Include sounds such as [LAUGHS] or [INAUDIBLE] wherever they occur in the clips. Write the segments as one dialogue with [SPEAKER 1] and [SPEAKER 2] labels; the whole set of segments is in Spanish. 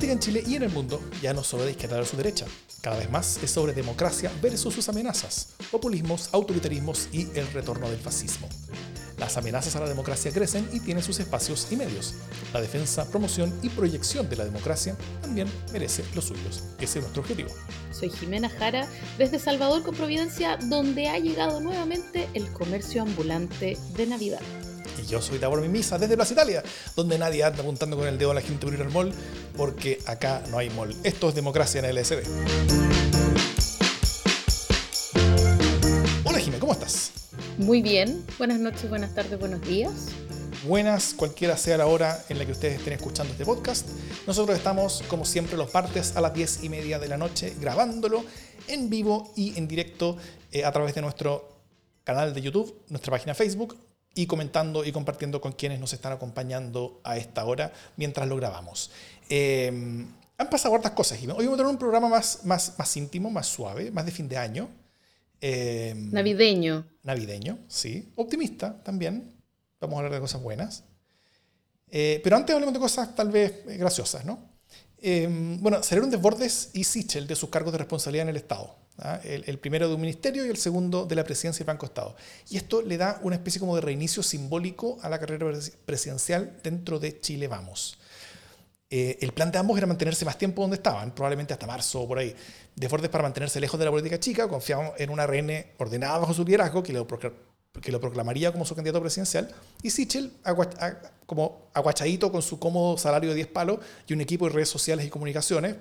[SPEAKER 1] política en Chile y en el mundo ya no solo de izquierda versus derecha. Cada vez más es sobre democracia versus sus amenazas, populismos, autoritarismos y el retorno del fascismo. Las amenazas a la democracia crecen y tienen sus espacios y medios. La defensa, promoción y proyección de la democracia también merece los suyos. Ese es nuestro objetivo.
[SPEAKER 2] Soy Jimena Jara desde Salvador con Providencia, donde ha llegado nuevamente el comercio ambulante de Navidad.
[SPEAKER 1] Y yo soy Davor Mimisa desde Plaza Italia, donde nadie anda apuntando con el dedo a la gente por ir al mall, porque acá no hay mall. Esto es democracia en el LSD. Hola Jimé, ¿cómo estás?
[SPEAKER 2] Muy bien. Buenas noches, buenas tardes, buenos días.
[SPEAKER 1] Buenas, cualquiera sea la hora en la que ustedes estén escuchando este podcast. Nosotros estamos, como siempre, los martes a las 10 y media de la noche grabándolo en vivo y en directo eh, a través de nuestro canal de YouTube, nuestra página Facebook, y comentando y compartiendo con quienes nos están acompañando a esta hora mientras lo grabamos. Eh, han pasado hartas cosas, Hoy vamos a tener un programa más, más, más íntimo, más suave, más de fin de año.
[SPEAKER 2] Eh, navideño.
[SPEAKER 1] Navideño, sí. Optimista también. Vamos a hablar de cosas buenas. Eh, pero antes hablemos de cosas tal vez graciosas, ¿no? bueno, salieron Desbordes y Sichel de sus cargos de responsabilidad en el Estado. ¿Ah? el, primero de un ministerio y el segundo de la presidencia del Banco Estado. Y esto le da una especie como de reinicio simbólico a la carrera presidencial dentro de Chile Vamos. Eh, el plan de ambos era mantenerse más tiempo donde estaban, probablemente hasta marzo o por ahí. Desbordes para mantenerse lejos de la política chica, confiaban en una RN ordenada bajo su liderazgo que lo, que lo proclamaría como su candidato presidencial. Y Sichel, como aguachadito con su cómodo salario de 10 palos y un equipo de redes sociales y comunicaciones,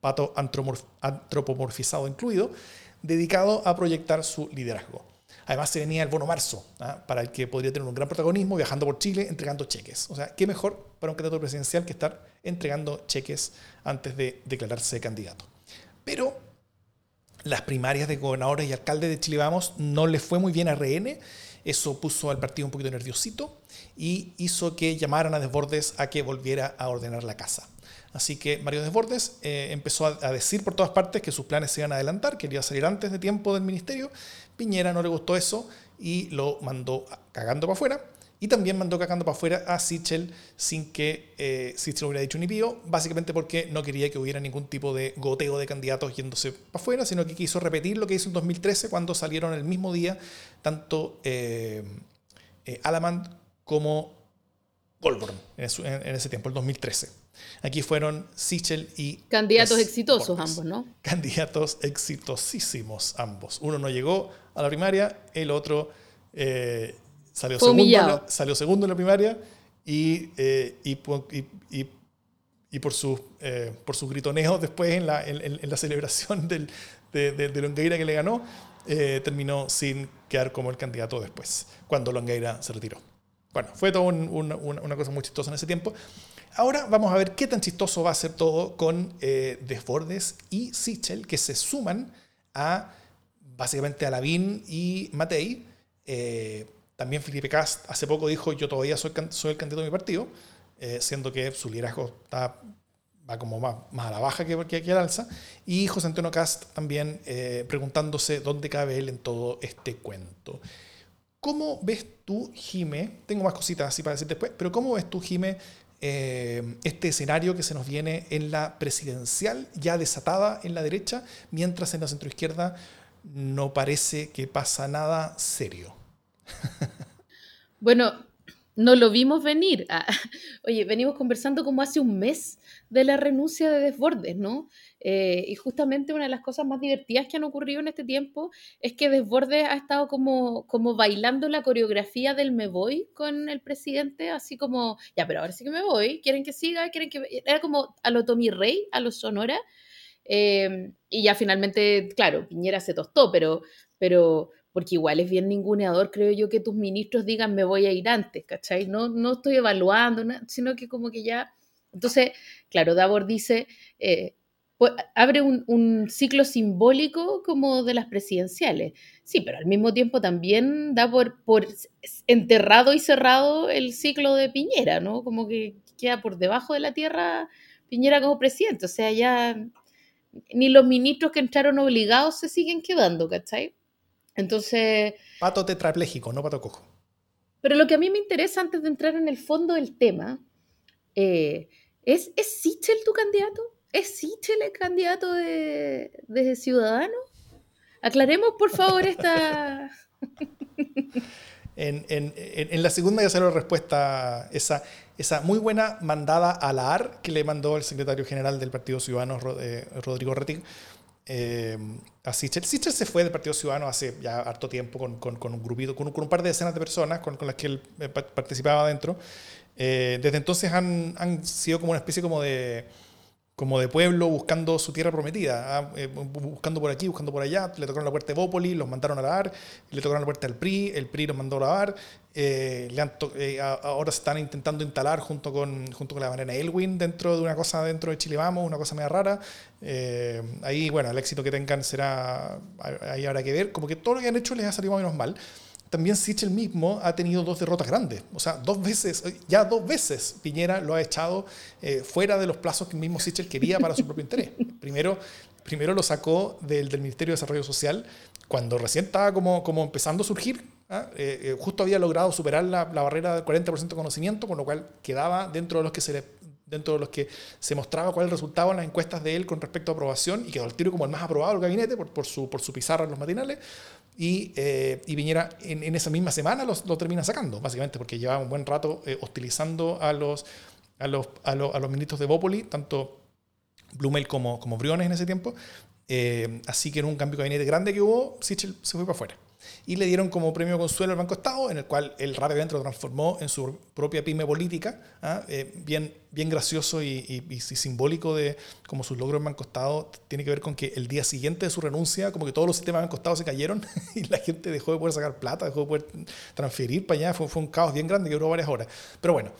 [SPEAKER 1] pato antropomorfizado incluido, dedicado a proyectar su liderazgo. Además se venía el bono marzo, ¿ah? para el que podría tener un gran protagonismo viajando por Chile entregando cheques. O sea, ¿qué mejor para un candidato presidencial que estar entregando cheques antes de declararse candidato? Pero las primarias de gobernadores y alcaldes de Chile Vamos no le fue muy bien a RN. Eso puso al partido un poquito nerviosito y hizo que llamaran a Desbordes a que volviera a ordenar la casa. Así que Mario Desbordes eh, empezó a, decir por todas partes que sus planes se iban a adelantar, que iba a salir antes de tiempo del ministerio. Piñera no le gustó eso y lo mandó cagando para afuera. Y también mandó cagando para afuera a Sichel sin que eh, Sichel hubiera dicho ni pío, básicamente porque no quería que hubiera ningún tipo de goteo de candidatos yéndose para afuera, sino que quiso repetir lo que hizo en 2013 cuando salieron el mismo día tanto eh, eh Alamand como Goldborn en, en ese tiempo, el 2013. Aquí fueron Sichel y...
[SPEAKER 2] Candidatos exitosos ambos, ¿no?
[SPEAKER 1] Candidatos exitosísimos ambos. Uno no llegó a la primaria, el otro eh, salió, segundo en la, salió segundo en la primaria y, eh, y, y, por, su, eh, por sus gritoneos después en la, en, la celebración del, de, de, Longueira que le ganó, terminó sin quedar como el candidato después, cuando Longueira se retiró. Bueno, fue toda una cosa muy chistosa en ese tiempo. Ahora vamos a ver qué tan chistoso va a ser todo con eh, Desbordes y Sichel, que se suman a básicamente a Lavín y Matei. Eh, también Felipe Cast hace poco dijo, yo todavía soy, el candidato de mi partido, eh, siendo que su liderazgo está, va como más, a la baja que, que, al alza. Y José Antonio Cast también preguntándose dónde cabe él en todo este cuento. ¿Cómo ves tú, Jime? Tengo más cositas así para decir después, pero ¿cómo ves tú, Jime, eh, este escenario que se nos viene en la presidencial, ya desatada en la derecha, mientras en la centroizquierda no parece que pasa nada serio. [LAUGHS]
[SPEAKER 2] bueno, no lo vimos venir. Ah, [LAUGHS] oye, venimos conversando como hace un mes de la renuncia de Desbordes, ¿no? Eh, y justamente una de las cosas más divertidas que han ocurrido en este tiempo es que Desbordes ha estado como, como bailando la coreografía del me voy con el presidente, así como, ya, pero ahora sí que me voy, quieren que siga, quieren que... Era como a lo Tommy Rey, a lo Sonora. Eh, y ya finalmente, claro, Piñera se tostó, pero, pero porque igual es bien ninguneador, creo yo, que tus ministros digan me voy a ir antes, ¿cachai? No, no estoy evaluando, sino que como que ya... Entonces, claro, Davor dice, eh, pues, abre un, ciclo simbólico como de las presidenciales. Sí, pero al mismo tiempo también da por, por enterrado y cerrado el ciclo de Piñera, ¿no? Como que queda por debajo de la tierra Piñera como presidente. O sea, ya ni los ministros que entraron obligados se siguen quedando, ¿cachai? Entonces...
[SPEAKER 1] Pato tetrapléjico, no pato cojo.
[SPEAKER 2] Pero lo que a mí me interesa antes de entrar en el fondo del tema, eh, ¿Es, ¿Es Sichel tu candidato? ¿Es Sichel el candidato de, de Ciudadanos? Aclaremos, por favor, esta... [LAUGHS]
[SPEAKER 1] en, en, en, la segunda ya salió la respuesta, esa, esa muy buena mandada a la AR que le mandó el secretario general del Partido Ciudadano, eh, Rodrigo Rettig, eh, a Sichel. Se fue del Partido Ciudadano hace ya harto tiempo con, con, con un grupito, con con un, par de decenas de personas con, las que él eh, participaba adentro. Eh, desde entonces han, han, sido como una especie como de como de pueblo buscando su tierra prometida, ¿ah? eh, buscando por aquí, buscando por allá. Le tocaron la puerta de Bópoli, los mandaron a lavar, le tocaron la puerta al PRI, el PRI los mandó a lavar. Eh, le eh, ahora se están intentando instalar junto con, junto con la Mariana Elwin dentro de una cosa dentro de Chile Vamos, una cosa media rara. ahí, bueno, el éxito que tengan será, ahí habrá que ver. Como que todo lo que han hecho les ha salido menos mal también Sichel mismo ha tenido dos derrotas grandes. O sea, dos veces, ya dos veces Piñera lo ha echado eh, fuera de los plazos que mismo Sichel quería para su propio interés. Primero, primero lo sacó del, del, Ministerio de Desarrollo Social cuando recién estaba como, como empezando a surgir. ¿ah? Eh, eh, justo había logrado superar la, la barrera del 40% de conocimiento, con lo cual quedaba dentro de los que se le dentro de los que se mostraba cuál el resultado en las encuestas de él con respecto a aprobación y quedó al tiro como el más aprobado del gabinete por, por, su, por su pizarra en los matinales y, eh, y Piñera en, en, esa misma semana lo, lo, termina sacando, básicamente porque llevaba un buen rato eh, hostilizando a los, a, los, a, los, a los ministros de Bópoli, tanto Blumel como, como Briones en ese tiempo. Eh, así que en un cambio de gabinete grande que hubo, Sichel se fue para afuera y le dieron como premio consuelo al Banco Estado, en el cual él rápidamente lo transformó en su propia pyme política, ¿ah? eh, bien, bien gracioso y, simbólico de como su logro en Banco Estado tiene que ver con que el día siguiente de su renuncia, como que todos los sistemas de Banco Estado se cayeron [LAUGHS] y la gente dejó de poder sacar plata, dejó de poder transferir para allá, fue, fue un caos bien grande que duró varias horas. Pero bueno,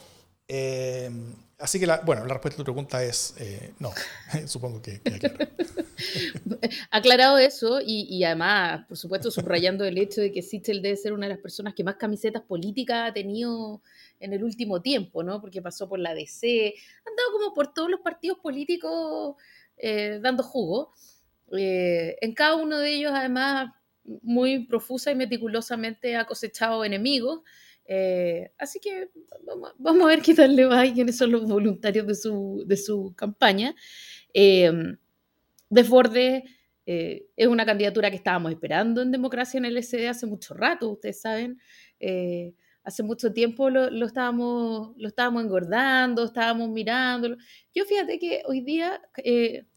[SPEAKER 1] eh, Así que, la, bueno, la respuesta a tu pregunta es eh, no, [LAUGHS] supongo que, [LAUGHS]
[SPEAKER 2] Aclarado eso, y, además, por supuesto, subrayando el hecho de que Sichel debe ser una de las personas que más camisetas políticas ha tenido en el último tiempo, ¿no? Porque pasó por la DC, ha andado como por todos los partidos políticos eh, dando jugo. Eh, en cada uno de ellos, además, muy profusa y meticulosamente ha cosechado enemigos. Eh, así que vamos, a ver qué tal le va y quiénes son los voluntarios de su, de su campaña. Eh, eh, es una candidatura que estábamos esperando en democracia en el SD hace mucho rato, ustedes saben. Eh, hace mucho tiempo lo, lo, estábamos, lo estábamos engordando, estábamos mirándolo. Yo fíjate que hoy día...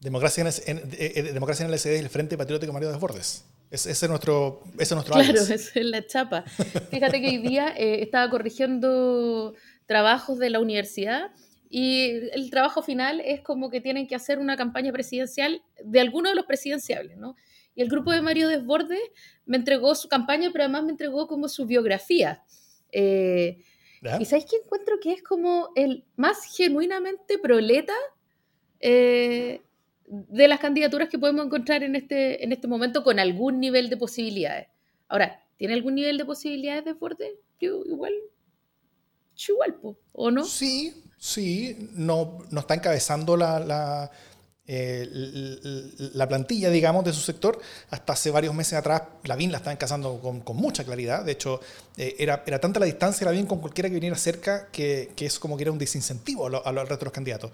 [SPEAKER 1] Democracia, en, en, democracia en el SD es el Frente Patriótico Mario Desbordes. Ese es nuestro, ese es nuestro
[SPEAKER 2] Claro, [LAUGHS] esa es la chapa. Fíjate que hoy día eh, estaba corrigiendo trabajos de la universidad y el trabajo final es como que tienen que hacer una campaña presidencial de alguno de los presidenciables, ¿no? Y el grupo de Mario Desbordes me entregó su campaña, pero además me entregó como su biografía. Eh, ¿Y sabéis que encuentro que es como el más genuinamente proleta eh, de las candidaturas que podemos encontrar en este, en este momento con algún nivel de posibilidades. Ahora, ¿tiene algún nivel de posibilidades de fuerte? Yo igual, igual, ¿o no?
[SPEAKER 1] Sí, sí, no, no está encabezando la, la, eh, la, plantilla, digamos, de su sector. Hasta hace varios meses atrás, la BIN la está encabezando con, con, mucha claridad. De hecho, eh, era, era tanta la distancia de la BIN con cualquiera que viniera cerca que, que es como que era un desincentivo a, lo, a los resto de los candidatos.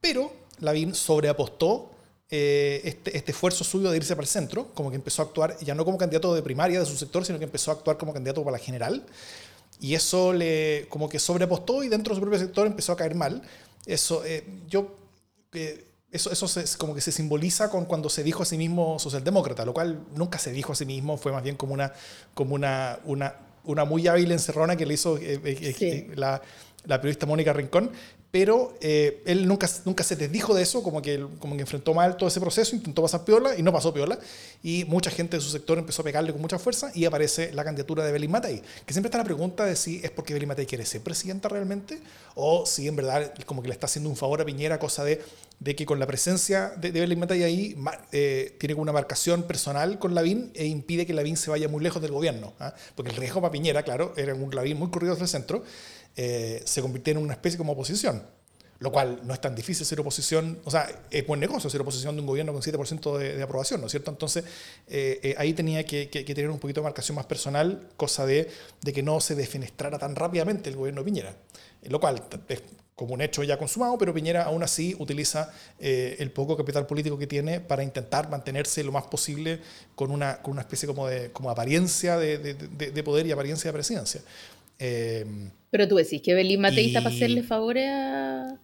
[SPEAKER 1] Pero Lavín sobreapostó eh, este, este, esfuerzo suyo de irse para el centro, como que empezó a actuar ya no como candidato de primaria de su sector, sino que empezó a actuar como candidato para la general. Y eso le como que sobreapostó y dentro de su propio sector empezó a caer mal. Eso, eh, yo, eh, eso, eso se, como que se simboliza con cuando se dijo a sí mismo socialdemócrata, lo cual nunca se dijo a sí mismo, fue más bien como una, como una, una, una muy hábil encerrona que le hizo sí. la, la periodista Mónica Rincón, pero eh, él nunca, nunca se desdijo de eso, como que, como que enfrentó mal todo ese proceso, intentó pasar piola y no pasó piola, y mucha gente de su sector empezó a pegarle con mucha fuerza y aparece la candidatura de Belín Matei, que siempre está la pregunta de si es porque Belín Matei quiere ser presidenta realmente o si en verdad como que le está haciendo un favor a Piñera, cosa de, de que con la presencia de, de Matei ahí eh, tiene una marcación personal con Lavín e impide que Lavín se vaya muy lejos del gobierno, ¿ah? porque el riesgo para Piñera, claro, era un Lavín muy corrido hacia el centro, eh, se convirtió en una especie como oposición. Lo cual no es tan difícil ser oposición, o sea, es buen negocio ser oposición de un gobierno con 7% de, de, aprobación, ¿no es cierto? Entonces, eh, eh, ahí tenía que, tener un poquito de marcación más personal, cosa de, que no se defenestrara tan rápidamente el gobierno de Piñera. lo cual como un hecho ya consumado, pero Piñera aún así utiliza eh, el poco capital político que tiene para intentar mantenerse lo más posible con una, con una especie como de como apariencia de, de, poder y apariencia de presidencia.
[SPEAKER 2] Eh, pero tú decís que Belín Matei está para hacerle favores a,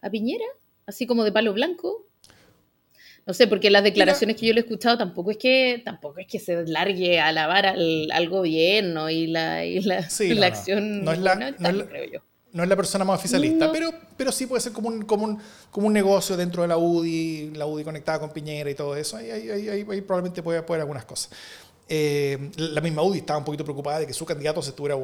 [SPEAKER 2] a, Piñera, así como de palo blanco. No sé, porque las declaraciones que yo le he escuchado tampoco es que tampoco es que se largue a alabar al, al gobierno y la, y la, la acción.
[SPEAKER 1] No, es la, creo yo no es la persona más oficialista, pero, pero sí puede ser como un, como, un, como un negocio dentro de la UDI, la UDI conectada con Piñera y todo eso. Ahí, ahí, ahí, probablemente puede haber algunas cosas. Eh, la misma UDI estaba un poquito preocupada de que su candidato se estuviera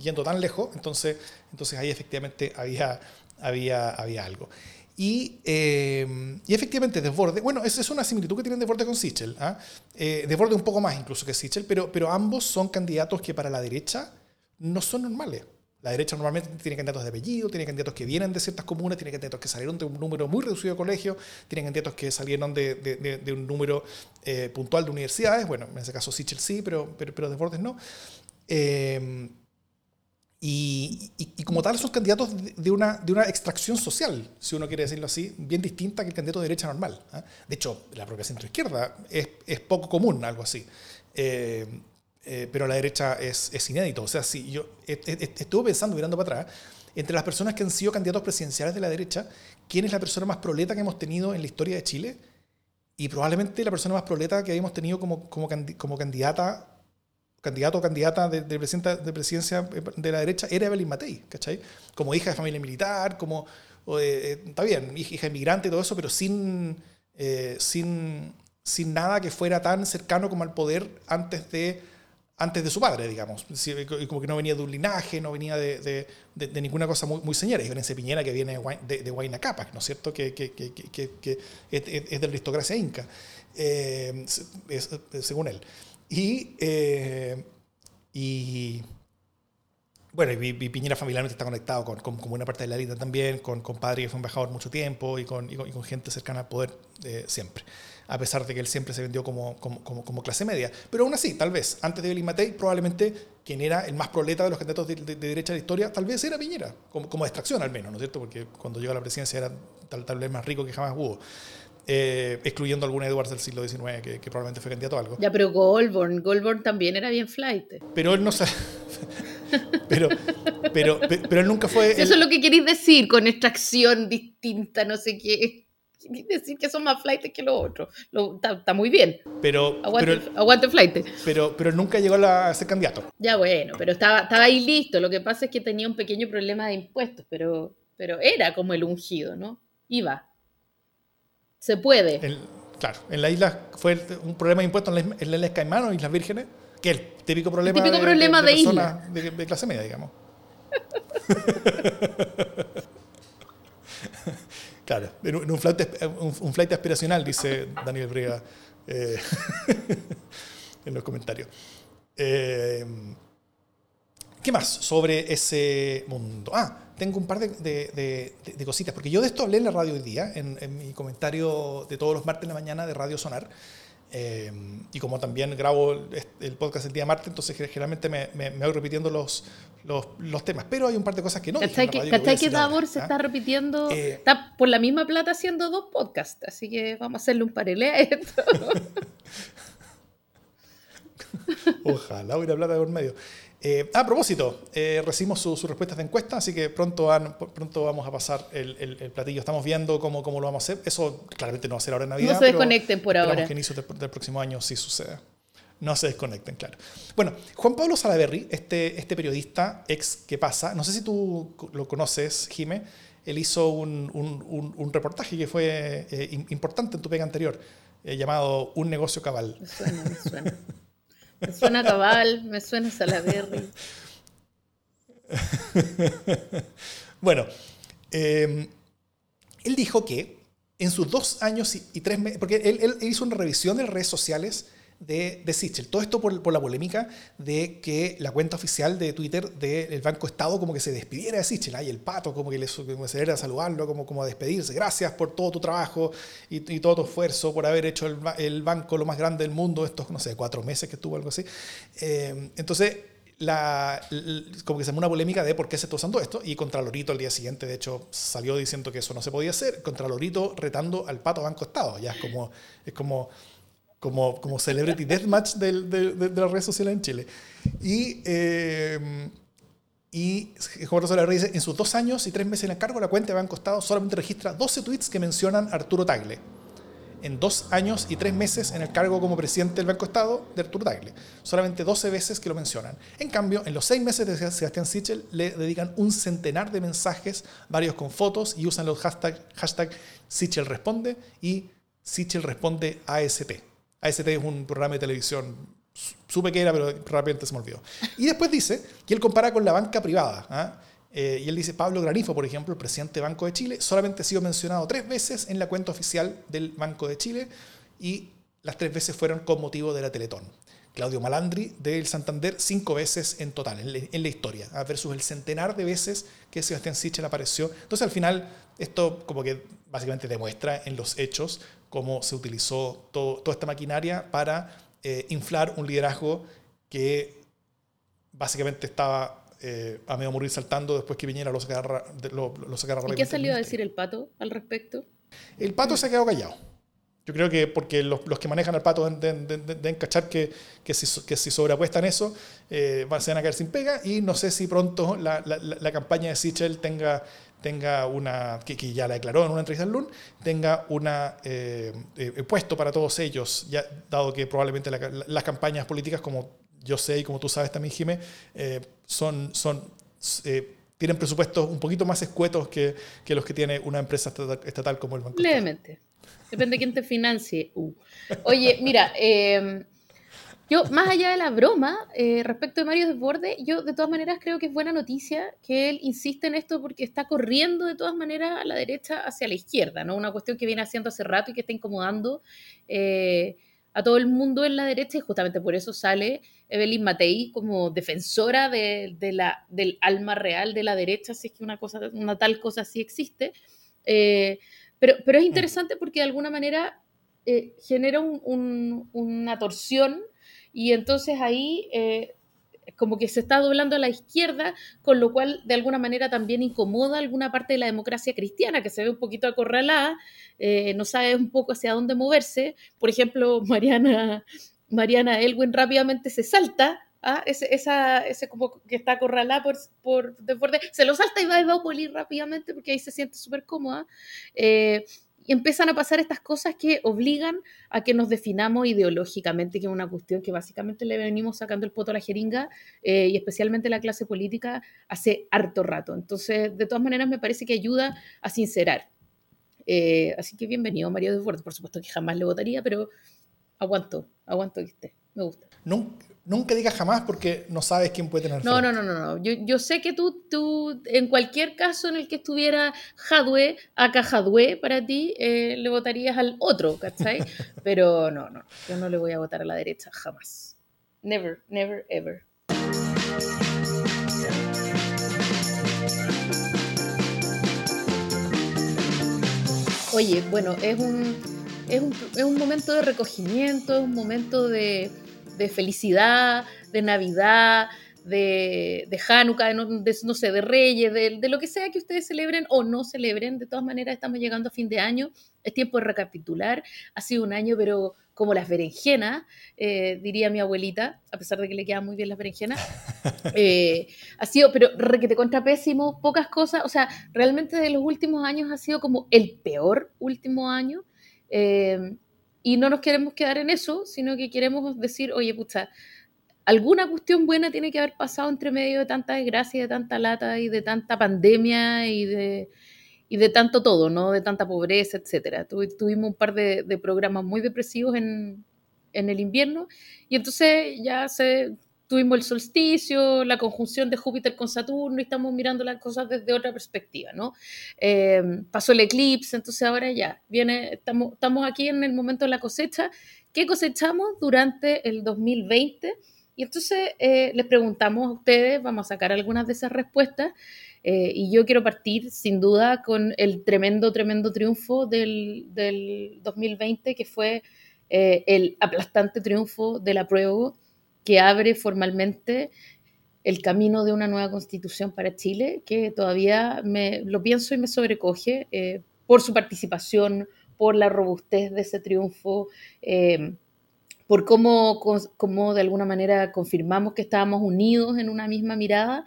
[SPEAKER 1] yendo tan lejos, entonces, entonces ahí efectivamente había, había, había algo. Y, eh, y, efectivamente, Desborde, bueno, esa es una similitud que tienen Desborde con Sichel. ¿ah? Eh, Desborde un poco más incluso que Sichel, pero, pero ambos son candidatos que para la derecha no son normales. La derecha normalmente tiene candidatos de apellido, tiene candidatos que vienen de ciertas comunas, tiene candidatos que salieron de un número muy reducido de colegios, tiene candidatos que salieron de, de, un número eh, puntual de universidades. Bueno, en ese caso Sichel sí, pero, pero, pero Desbordes no. Eh, y, y, como tal son candidatos de una, de una extracción social, si uno quiere decirlo así, bien distinta que el candidato de derecha normal. ¿ah? De hecho, la propia centroizquierda es, es poco común algo así. Eh, eh, pero la derecha es, es, inédito. O sea, si yo estuve pensando, mirando para atrás, entre las personas que han sido candidatos presidenciales de la derecha, ¿quién es la persona más proleta que hemos tenido en la historia de Chile? Y probablemente la persona más proleta que habíamos tenido como, como, como candidata candidato o candidata de, de, de, presidencia de la derecha era Evelyn Matei, ¿cachai? Como hija de familia militar, como, eh, está bien, hija inmigrante y todo eso, pero sin, eh, sin, sin nada que fuera tan cercano como al poder antes de antes de su padre, digamos. Como que no venía de un linaje, no venía de, de, ninguna cosa muy, muy señera. Es Piñera que viene de, de Huayna Capac, ¿no es cierto? Que, que, que, que es, de la aristocracia inca, eh, según él. Y, eh, y bueno, y, Piñera familiarmente está conectado con, con, con, buena parte de la élite también, con, con padre que fue embajador mucho tiempo y con, y con, gente cercana al poder eh, siempre a pesar de que él siempre se vendió como, como, como, clase media. Pero aún así, tal vez, antes de Billy Matei, probablemente quien era el más proleta de los candidatos de, derecha de la historia, tal vez era Piñera, como, como extracción al menos, ¿no es cierto? Porque cuando llegó a la presidencia era tal, tal vez más rico que jamás hubo. Eh, excluyendo a algún Edwards del siglo XIX que, que, probablemente fue candidato a algo.
[SPEAKER 2] Ya, pero Goldborn, Goldborn también era bien flight.
[SPEAKER 1] Pero él no sabe. [LAUGHS] pero, pero, pero, él nunca fue.
[SPEAKER 2] Eso es lo que queréis decir con extracción distinta, no sé qué [LAUGHS] decir que son más flight que los otros. Está muy bien.
[SPEAKER 1] Pero,
[SPEAKER 2] aguante, flight.
[SPEAKER 1] Pero, pero nunca llegó a ser candidato.
[SPEAKER 2] Ya bueno, pero estaba, estaba ahí listo. Lo que pasa es que tenía un pequeño problema de impuestos, pero, pero era como el ungido, ¿no? Iba. Se puede.
[SPEAKER 1] claro, en la isla fue un problema de impuestos en las Islas Caimán y Islas Vírgenes, que es el típico problema,
[SPEAKER 2] típico de, problema de,
[SPEAKER 1] de, de clase media, digamos. [LAUGHS] Claro, un flight, un, flight aspiracional, dice Daniel Brega eh, [LAUGHS] en los comentarios. Eh, ¿Qué más sobre ese mundo? Ah, tengo un par de, cositas, porque yo de esto hablé en la radio hoy día, en, en mi comentario de todos los martes de la mañana de Radio Sonar. Eh, y como también grabo el, podcast el día martes, entonces generalmente me, me, voy repitiendo los, los, los, temas. Pero hay un par de cosas que no.
[SPEAKER 2] ¿Cachai que, que Davor se ¿ah? está repitiendo? Eh, está por la misma plata haciendo dos podcasts, así que vamos a hacerle un parelé a esto. [LAUGHS]
[SPEAKER 1] Ojalá hubiera plata por medio. Eh, a propósito, eh, recibimos sus respuestas de encuesta, así que pronto, pronto vamos a pasar el, el, platillo. Estamos viendo cómo, cómo, lo vamos a hacer. Eso claramente no va a ser ahora en Navidad.
[SPEAKER 2] No se desconecten por ahora.
[SPEAKER 1] que inicio del, próximo año sí suceda. No se desconecten, claro. Bueno, Juan Pablo Salaberry, este, este periodista ex que pasa, no sé si tú lo conoces, Jime, él hizo un, un, un, reportaje que fue eh, importante en tu pega anterior, llamado Un negocio cabal.
[SPEAKER 2] Me suena, me suena. [LAUGHS] Me suena Cabal, me suena Salaberry. [LAUGHS]
[SPEAKER 1] bueno, em, él dijo que en sus dos años y, tres meses, porque él, hizo una revisión de las redes sociales de, de Sichel. Todo esto por, por, la polémica de que la cuenta oficial de Twitter del Banco Estado como que se despidiera de Sichel. Hay el pato como que le como a saludarlo, como, como a despedirse. Gracias por todo tu trabajo y, todo tu esfuerzo por haber hecho el, el, banco lo más grande del mundo estos, no sé, cuatro meses que estuvo, algo así. Eh, entonces, la, como que se armó una polémica de por qué se está usando esto, y contra Lorito al día siguiente, de hecho, salió diciendo que eso no se podía hacer, contra Lorito retando al pato Banco Estado, ya es como, es como, como, como celebrity deathmatch de, de, de, las redes sociales en Chile. Y, eh, y Juan Rosario dice, en sus dos años y tres meses en el cargo, la cuenta de Banco Estado solamente registra 12 tweets que mencionan a Arturo Tagle en dos años y tres meses en el cargo como presidente del Banco Estado de Arturo Tagle. Solamente 12 veces que lo mencionan. En cambio, en los seis meses de Sebastián Sichel le dedican un centenar de mensajes, varios con fotos, y usan los hashtags hashtag Sichel responde y Sichel responde AST. AST es un programa de televisión, supe que era, pero rápidamente se me olvidó. Y después dice que él compara con la banca privada. ¿ah? Eh, y él dice, Pablo Granifo, por ejemplo, presidente del Banco de Chile, solamente ha sido mencionado tres veces en la cuenta oficial del Banco de Chile y las tres veces fueron con motivo de la Teletón. Claudio Malandri del Santander cinco veces en total, en, la historia, versus el centenar de veces que Sebastián Sichel apareció. Entonces al final esto como que básicamente demuestra en los hechos cómo se utilizó toda esta maquinaria para eh, inflar un liderazgo que básicamente estaba eh, a medio morir saltando después que Piñera lo sacara, lo, lo sacara
[SPEAKER 2] ¿Y qué salió a decir el pato al respecto?
[SPEAKER 1] El pato se ha quedado callado. Yo creo que porque los, los que manejan al pato deben, cachar que, que, si, que si sobreapuestan eso, eh, se van a caer sin pega. Y no sé si pronto la, la, la campaña de Sichel tenga, tenga una, que, ya la declaró en una entrevista al LUN, tenga una eh, eh, puesto para todos ellos, ya, dado que probablemente las campañas políticas como yo sé y como tú sabes también, Jimé, eh, son, son, eh, tienen presupuestos un poquito más escuetos que, que, los que tiene una empresa estatal como el Banco
[SPEAKER 2] Levemente. Depende de quién te financie. Uh. Oye, mira, em, yo, más allá de la broma, eh, respecto de Mario Desborde, yo de todas maneras creo que es buena noticia que él insiste en esto porque está corriendo de todas maneras a la derecha hacia la izquierda, ¿no? Una cuestión que viene haciendo hace rato y que está incomodando a todo el mundo en la derecha y justamente por eso sale Evelyn Matei como defensora de, la, del alma real de la derecha, si es que una, cosa, una tal cosa sí existe. Eh, pero, pero es interesante porque de alguna manera eh, genera una torsión y entonces ahí eh, como que se está doblando a la izquierda, con lo cual de alguna manera también incomoda alguna parte de la democracia cristiana, que se ve un poquito acorralada, eh, no sabe un poco hacia dónde moverse. Por ejemplo, Mariana, Mariana Elwin rápidamente se salta ¿Ah? Ese, esa, ese como que está acorralada por, por borde, se lo salta y va a Evópoli rápidamente porque ahí se siente súper cómoda. Eh, empiezan a pasar estas cosas que obligan a que nos definamos ideológicamente, que es una cuestión que básicamente le venimos sacando el poto a la jeringa eh, y especialmente la clase política hace harto rato. Entonces, de todas maneras, me parece que ayuda a sincerar. Eh, así que bienvenido, Mario Desbordes. Por supuesto que jamás le votaría, pero aguanto, aguanto que. Me gusta.
[SPEAKER 1] Nunca, nunca digas jamás porque no sabes quién puede tener.
[SPEAKER 2] No, no, no, no, no. Yo, yo, sé que tú, tú, en cualquier caso en el que estuviera Jadwe, acá Jadwe para ti, eh, le votarías al otro, ¿cachai? [LAUGHS] Pero no, no, yo no le voy a votar a la derecha jamás. Never, never, ever. Oye, bueno, es un, es un, es un momento de recogimiento, es un momento de de felicidad, de Navidad, de, de Hanukkah, de, no sé, de Reyes, de, lo que sea que ustedes celebren o no celebren. De todas maneras, estamos llegando a fin de año. Es tiempo de recapitular. Ha sido un año, pero como las berenjenas, eh, diría mi abuelita, a pesar de que le quedan muy bien las berenjenas. [LAUGHS] Eh, ha sido, pero requete contra pésimo, pocas cosas. O sea, realmente de los últimos años ha sido como el peor último año. Eh, y no nos queremos quedar en eso, sino que queremos decir, oye, pucha, alguna cuestión buena tiene que haber pasado entre medio de tanta desgracia, de tanta lata y de tanta pandemia y de, y de tanto todo, ¿no? De tanta pobreza, etcétera. tuvimos un par de, de programas muy depresivos en, en, el invierno y entonces ya se, tuvimos el solsticio, la conjunción de Júpiter con Saturno y estamos mirando las cosas desde otra perspectiva, ¿no? Eh, pasó el eclipse, entonces ahora ya, viene, estamos, estamos aquí en el momento de la cosecha. ¿Qué cosechamos durante el 2020? Y entonces eh, les preguntamos a ustedes, vamos a sacar algunas de esas respuestas. Eh, y yo quiero partir sin duda con el tremendo, tremendo triunfo del, del 2020, que fue el aplastante triunfo de la prueba que abre formalmente el camino de una nueva constitución para Chile, que todavía me, lo pienso y me sobrecoge eh, por su participación, por la robustez de ese triunfo, eh, por cómo, cómo, de alguna manera confirmamos que estábamos unidos en una misma mirada.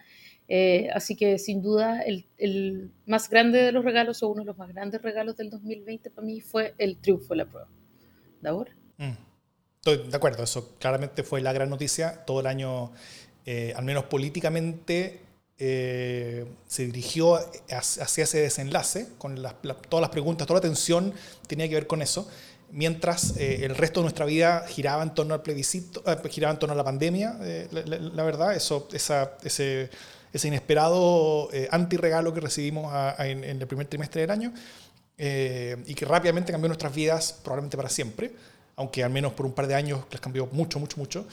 [SPEAKER 2] Eh, así que sin duda el, el, más grande de los regalos o uno de los más grandes regalos del 2020 para mí fue el triunfo de la prueba. ¿De ahora?
[SPEAKER 1] Mm. Estoy de acuerdo, eso claramente fue la gran noticia. Todo el año eh, al menos políticamente, eh, se dirigió hacia ese desenlace, con todas las preguntas, toda la atención tenía que ver con eso, mientras eh, el resto de nuestra vida giraba en torno al plebiscito, giraba en torno a la pandemia, la, verdad, eso, esa, ese, ese, inesperado antirregalo que recibimos en, el primer trimestre del año, y que rápidamente cambió nuestras vidas, probablemente para siempre, aunque al menos por un par de años les cambió mucho, mucho, mucho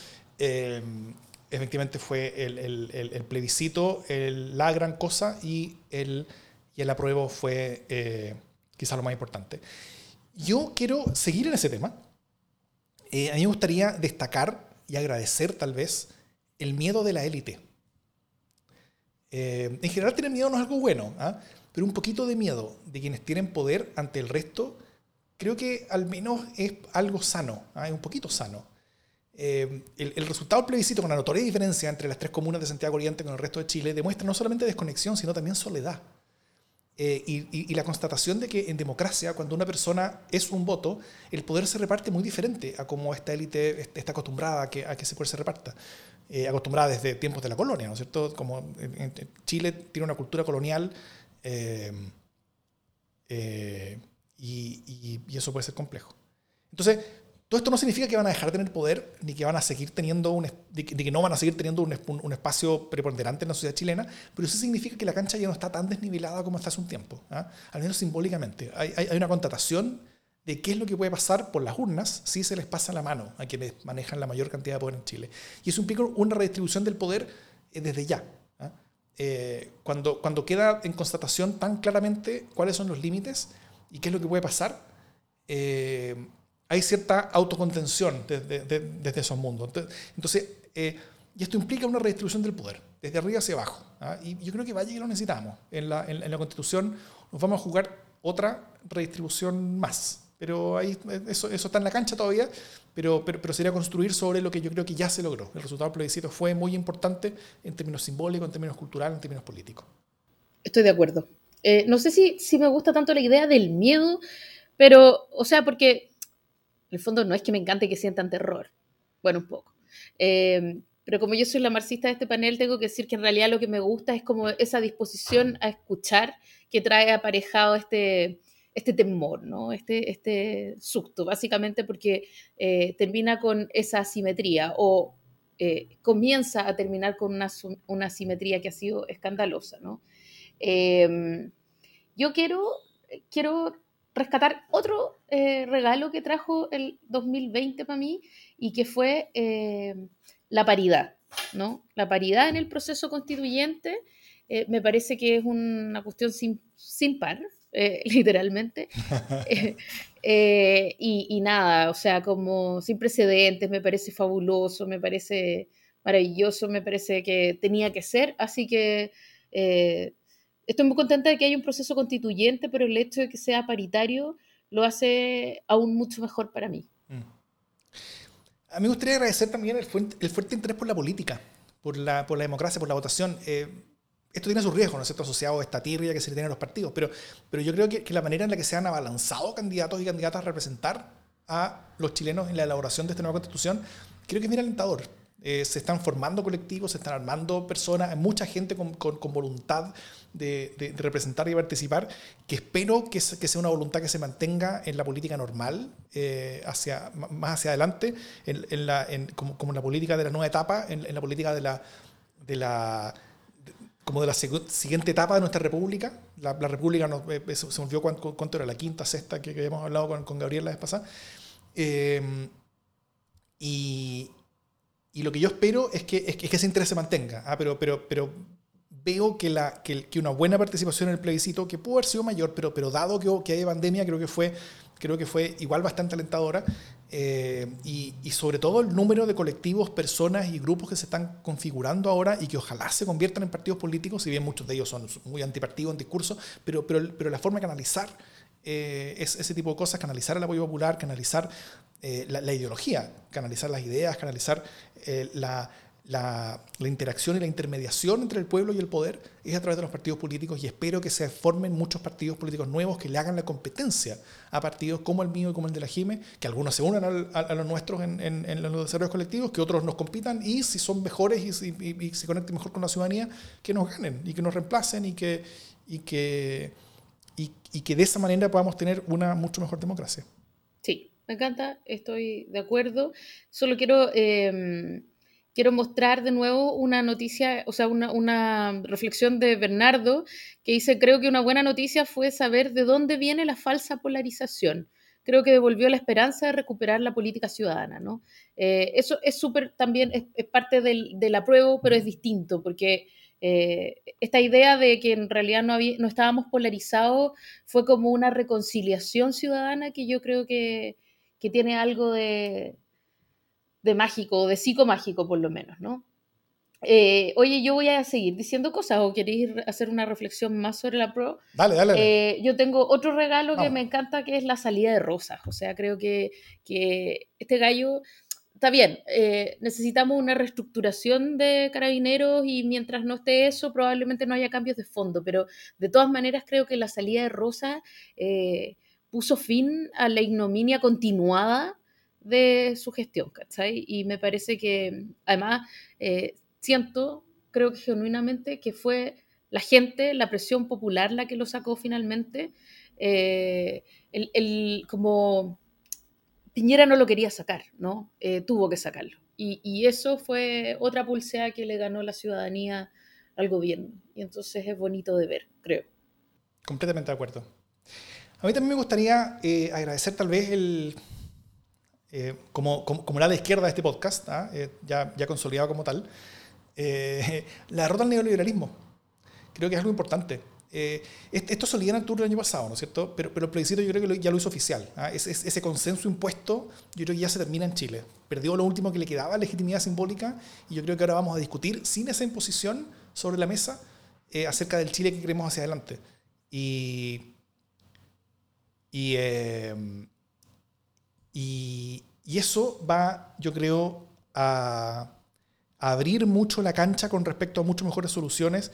[SPEAKER 1] efectivamente fue el, el, el, plebiscito la gran cosa y el, y el apruebo fue eh, quizás lo más importante. Yo quiero seguir en ese tema. Eh, a mí me gustaría destacar y agradecer tal vez el miedo de la élite. Eh, en general tener miedo no es algo bueno, ¿ah? pero un poquito de miedo de quienes tienen poder ante el resto, creo que al menos es algo sano, ¿ah? es un poquito sano. Eh, el, resultado del plebiscito, con la notoria diferencia entre las tres comunas de Santiago Oriente con el resto de Chile, demuestra no solamente desconexión, sino también soledad. Eh, y, la constatación de que en democracia, cuando una persona es un voto, el poder se reparte muy diferente a como esta élite está acostumbrada a que, a que ese poder se reparta. Eh, acostumbrada desde tiempos de la colonia, ¿no es cierto? Como Chile tiene una cultura colonial y, eso puede ser complejo. Entonces, todo esto no significa que van a dejar de tener poder, ni que van a seguir teniendo un, que no van a seguir teniendo un, un, espacio preponderante en la sociedad chilena, pero sí significa que la cancha ya no está tan desnivelada como hasta hace un tiempo, ¿ah? al menos simbólicamente. Hay, hay, una constatación de qué es lo que puede pasar por las urnas si se les pasa la mano a quienes manejan la mayor cantidad de poder en Chile. Y eso implica una redistribución del poder eh, desde ya. ¿ah? Eh, cuando, cuando queda en constatación tan claramente cuáles son los límites y qué es lo que puede pasar, eh, hay cierta autocontención desde, desde, esos mundos. Entonces, eh, y esto implica una redistribución del poder, desde arriba hacia abajo. ¿ah? Y yo creo que vaya que lo necesitamos. En la, en, la Constitución nos vamos a jugar otra redistribución más. Pero ahí, eso, eso está en la cancha todavía, pero, pero, pero, sería construir sobre lo que yo creo que ya se logró. El resultado del plebiscito fue muy importante en términos simbólicos, en términos culturales, en términos políticos.
[SPEAKER 2] Estoy de acuerdo. Eh, no sé si, si me gusta tanto la idea del miedo, pero, o sea, porque en el fondo no es que me encante que sientan terror, bueno, un poco. Em, pero como yo soy la marxista de este panel, tengo que decir que en realidad lo que me gusta es como esa disposición a escuchar que trae aparejado este, este temor, ¿no? este, este susto, básicamente porque eh, termina con esa asimetría o eh, comienza a terminar con una, una, asimetría que ha sido escandalosa. ¿no? Em, yo quiero, quiero rescatar otro eh, regalo que trajo el 2020 para mí y que fue eh, la paridad, ¿no? La paridad en el proceso constituyente eh, me parece que es una cuestión sin, sin par, [LAUGHS] literalmente. [LAUGHS] y, y, nada, o sea, como sin precedentes, me parece fabuloso, me parece maravilloso, me parece que tenía que ser, así que estoy muy contenta de que haya un proceso constituyente, pero el hecho de que sea paritario lo hace aún mucho mejor para mí. Mm.
[SPEAKER 1] A mí me gustaría agradecer también el fuerte, interés por la política, por la, democracia, por la votación. Eh, esto tiene sus riesgos, ¿no es cierto?, asociado a esta tirria que se le tiene a los partidos, pero, pero yo creo que, que, la manera en la que se han abalanzado candidatos y candidatas a representar a los chilenos en la elaboración de esta nueva constitución, creo que es muy alentador. Eh, se están formando colectivos, se están armando personas, mucha gente con, con, voluntad de, de, representar y participar, que espero que, que, sea una voluntad que se mantenga en la política normal, eh, hacia, más hacia adelante, en, en la, en, como, como, en la política de la nueva etapa, en, la política de la, de la como de la siguiente etapa de nuestra república. La, la república nos, eh, se, me olvidó cuánto, cuánto, era, la quinta, sexta, que, habíamos hablado con, con Gabriel la vez pasada. y, y lo que yo espero es que, es que, ese interés se mantenga. ¿ah? Pero, pero, pero veo que, la, que, una buena participación en el plebiscito, que pudo haber sido mayor, pero, pero dado que, que hay pandemia, creo que fue creo que fue igual bastante alentadora. Eh, y, sobre todo el número de colectivos, personas y grupos que se están configurando ahora y que ojalá se conviertan en partidos políticos, si bien muchos de ellos son muy antipartidos en discurso, pero, pero, pero la forma de canalizar eh, es ese tipo de cosas, canalizar el apoyo popular, canalizar eh, la, la, ideología, canalizar las ideas, canalizar la, la, interacción y la intermediación entre el pueblo y el poder es a través de los partidos políticos y espero que se formen muchos partidos políticos nuevos que le hagan la competencia a partidos como el mío y como el de la JIME, que algunos se unan a, los nuestros en, los desarrollos colectivos, que otros nos compitan y si son mejores y, se conecten mejor con la ciudadanía, que nos ganen y que nos reemplacen y que, y que, y, que de esa manera podamos tener una mucho mejor democracia.
[SPEAKER 2] Me encanta, estoy de acuerdo. Solo quiero... Eh, quiero mostrar de nuevo una noticia, o sea, una, reflexión de Bernardo, que dice, creo que una buena noticia fue saber de dónde viene la falsa polarización. Creo que devolvió la esperanza de recuperar la política ciudadana, ¿no? Eh, eso es súper también, es, parte del, del, apruebo, pero es distinto, porque eh, esta idea de que en realidad no, había, no estábamos polarizados fue como una reconciliación ciudadana que yo creo que, que tiene algo de, de mágico, de psicomágico por lo menos, ¿no? Eh, oye, yo voy a seguir diciendo cosas o queréis hacer una reflexión más sobre la pro.
[SPEAKER 1] Dale, dale.
[SPEAKER 2] Eh, yo tengo otro regalo que me encanta que es la salida de Rosas. O sea, creo que, que este gallo está bien. Eh, necesitamos una reestructuración de carabineros y mientras no esté eso, probablemente no haya cambios de fondo. Pero de todas maneras, creo que la salida de Rosas puso fin a la ignominia continuada de su gestión, ¿cachai? Y me parece que, además, eh, siento, creo que genuinamente, que fue la gente, la presión popular la que lo sacó finalmente. Eh, el, como Piñera no lo quería sacar, ¿no? Eh, tuvo que sacarlo. Y, y, eso fue otra pulsea que le ganó la ciudadanía al gobierno. Y entonces es bonito de ver, creo.
[SPEAKER 1] Completamente de acuerdo. A mí también me gustaría agradecer tal vez el, eh, como, como, como, la izquierda de este podcast, ¿ah? eh, ya, ya consolidado como tal, eh, [LAUGHS] la derrota al neoliberalismo. Creo que es algo importante. esto solía en octubre del año pasado, ¿no es cierto? Pero, pero el plebiscito yo creo que ya lo hizo oficial. ¿ah? Ese, ese, consenso impuesto yo creo que ya se termina en Chile. Perdió lo último que le quedaba, legitimidad simbólica, y yo creo que ahora vamos a discutir sin esa imposición sobre la mesa acerca del Chile que queremos hacia adelante. Y, y y, eso va, yo creo, a, abrir mucho la cancha con respecto a mucho mejores soluciones